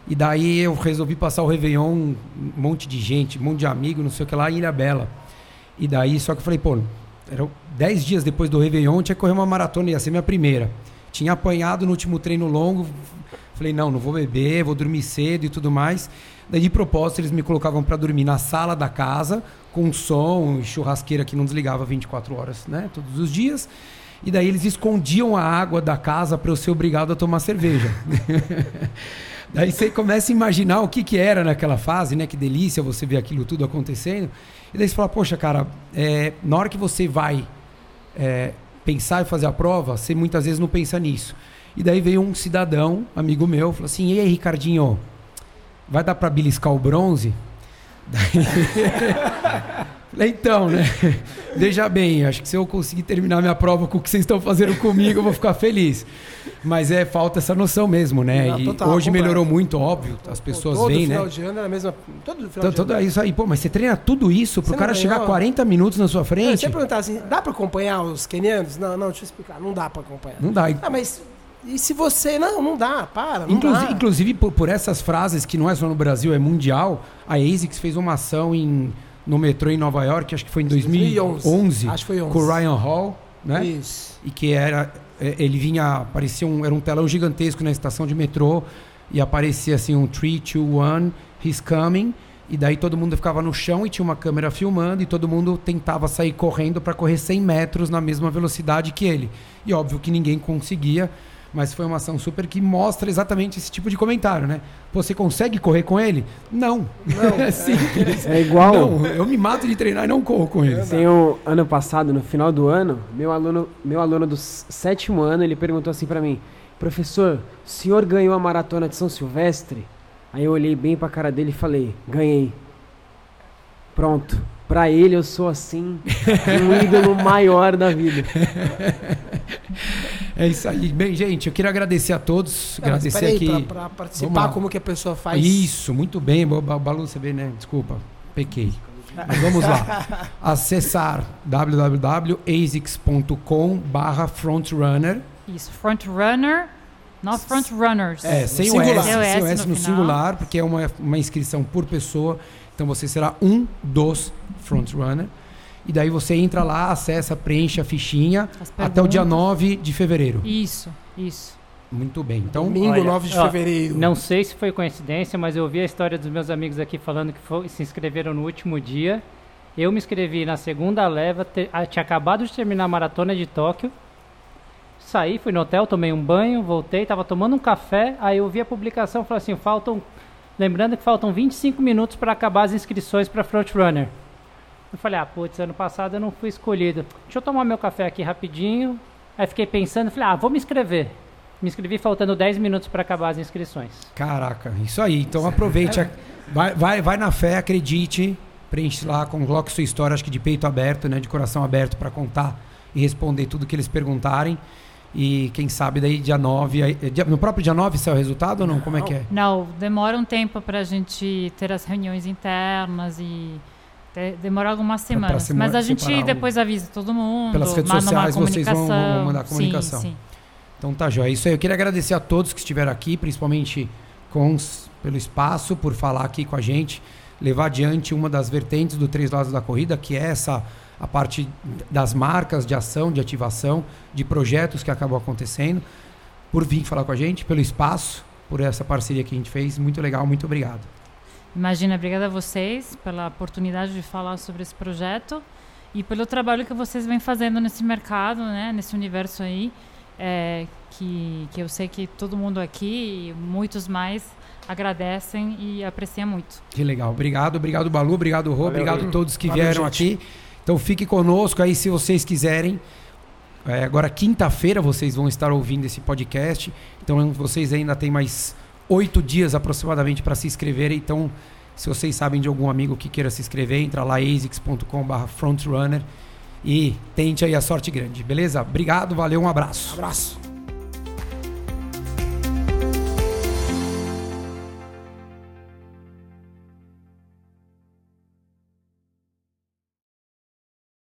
E daí eu resolvi passar o Réveillon, um monte de gente, um monte de amigo, não sei o que lá, em Ilha Bela. E daí, só que eu falei, pô, era dez dias depois do Réveillon, tinha que correr uma maratona, ia ser minha primeira. Tinha apanhado no último treino longo, falei, não, não vou beber, vou dormir cedo e tudo mais. Daí, de propósito, eles me colocavam para dormir na sala da casa, com som churrasqueira que não desligava 24 horas, né? Todos os dias. E daí eles escondiam a água da casa para eu ser obrigado a tomar cerveja. daí você começa a imaginar o que, que era naquela fase, né? Que delícia você ver aquilo tudo acontecendo. E daí você fala, poxa, cara, é, na hora que você vai é, pensar e fazer a prova, você muitas vezes não pensa nisso. E daí veio um cidadão, amigo meu, falou assim: E aí, Ricardinho, vai dar para beliscar o bronze? Daí... Falei, então, né? Veja bem, acho que se eu conseguir terminar minha prova com o que vocês estão fazendo comigo, eu vou ficar feliz. Mas é falta essa noção mesmo, né?
Não,
e
total,
hoje melhorou muito, óbvio. As pessoas
todo
veem,
final
né?
de ano era a mesma... Todo final de ano.
é isso aí. Pô, mas você treina tudo isso pro
Você
cara chegar
ganhou?
40 minutos na sua
Não,
frente?
Você perguntar assim, dá pra acompanhar os quenianos? Não, não, deixa eu explicar. Não dá pra acompanhar.
Não dá.
Ah, mas e se você... Não, não dá, para, não
Inclusive,
dá.
inclusive por, por essas frases que não é só no Brasil, é mundial, a ASICS fez uma ação em, no metrô em Nova York, acho que foi em 2011,
Acho que foi 11.
com o Ryan Hall, né?
Isso.
E que era. é, Ele vinha. Parecia um. Era um telão gigantesco na estação de metrô. E aparecia assim um 3, 2, 1, he's coming. E daí todo mundo ficava no chão e tinha uma câmera filmando. E todo mundo tentava sair correndo para correr 100 metros na mesma velocidade que ele. E óbvio que ninguém conseguia. Mas foi uma ação super que mostra exatamente esse tipo de comentário, né? Você consegue correr com ele? Não. Não. é simples.
É igual.
Não, eu me mato de treinar e não corro com ele.
Tem um ano passado, no final do ano, meu aluno, meu aluno do sétimo ano, ele perguntou assim pra mim: Professor, o senhor ganhou a maratona de São Silvestre? Aí eu olhei bem pra cara dele e falei: Ganhei. Pronto. Pra ele eu sou assim, um ídolo maior da vida.
É isso aí. Bem, gente, eu queria agradecer a todos.
Não,
agradecer
peraí,
aqui.
Pra participar, como que a pessoa faz...
Isso, muito bem. Ba- Ba- Balu, você vê, né? Desculpa, pequei. Mas vamos lá. Acessar www.asics.com barra frontrunner.
Isso, frontrunner, not frontrunners.
É, sem o S,
Sem o S
S
no
no singular, porque é uma, uma inscrição por pessoa. Então você será um dos frontrunner. E daí você entra lá, acessa, preenche a fichinha até o dia
perguntas.
9 de fevereiro.
Isso, isso.
Muito bem. Então,
Domingo,
Olha,
9 de
ó,
fevereiro.
Não sei se foi coincidência, mas eu ouvi a história dos meus amigos aqui falando que foi- se inscreveram no último dia. Eu me inscrevi na segunda leva, te- ah, tinha acabado de terminar a maratona de Tóquio. Saí, fui no hotel, tomei um banho, voltei, tava tomando um café, aí eu vi a publicação e falei assim, faltam. Lembrando que faltam 25 minutos para acabar as inscrições para Frontrunner. Eu falei, ah, putz, ano passado eu não fui escolhido. Deixa eu tomar meu café aqui rapidinho. Aí fiquei pensando, falei, ah, vou me inscrever. me inscrevi faltando 10 minutos para acabar as inscrições.
Caraca, isso aí. Então aproveite, a- vai, vai, vai na fé, acredite, preenche lá, coloque sua história, acho que de peito aberto, né, de coração aberto para contar e responder tudo que eles perguntarem. E quem sabe daí dia 9, aí- dia- no próprio dia 9 sai o resultado ou não? Como é que é?
Não, demora um tempo para a gente ter as reuniões internas e demora algumas semanas.
semo-
Mas a gente
separar
depois avisa todo mundo.
Pelas redes sociais vocês vão- vão mandar comunicação.
Sim, sim.
Então tá joia. Isso aí. Eu queria agradecer a todos que estiveram aqui, principalmente Cons, pelo espaço, por falar aqui com a gente, levar adiante uma das vertentes do Três Lados da Corrida, que é essa a parte das marcas de ação, de ativação, de projetos que acabam acontecendo, por vir falar com a gente, pelo espaço, por essa parceria que a gente fez. Muito legal, muito obrigado.
Imagina, obrigada a vocês pela oportunidade de falar sobre esse projeto e pelo trabalho que vocês vêm fazendo nesse mercado, né, nesse universo aí, é, que, que eu sei que todo mundo aqui e muitos mais agradecem e apreciam muito.
Que legal. Obrigado, obrigado Balu, obrigado Rô, obrigado a todos que
Valeu,
vieram
gente.
aqui. Então fique conosco aí se vocês quiserem. É, agora quinta-feira vocês vão estar ouvindo esse podcast. Então vocês ainda têm mais oito dias aproximadamente para se inscreverem. Então se vocês sabem de algum amigo que queira se inscrever, entra lá asics.com/frontrunner e tente aí a sorte grande, beleza? Obrigado, valeu, um abraço.
Abraço.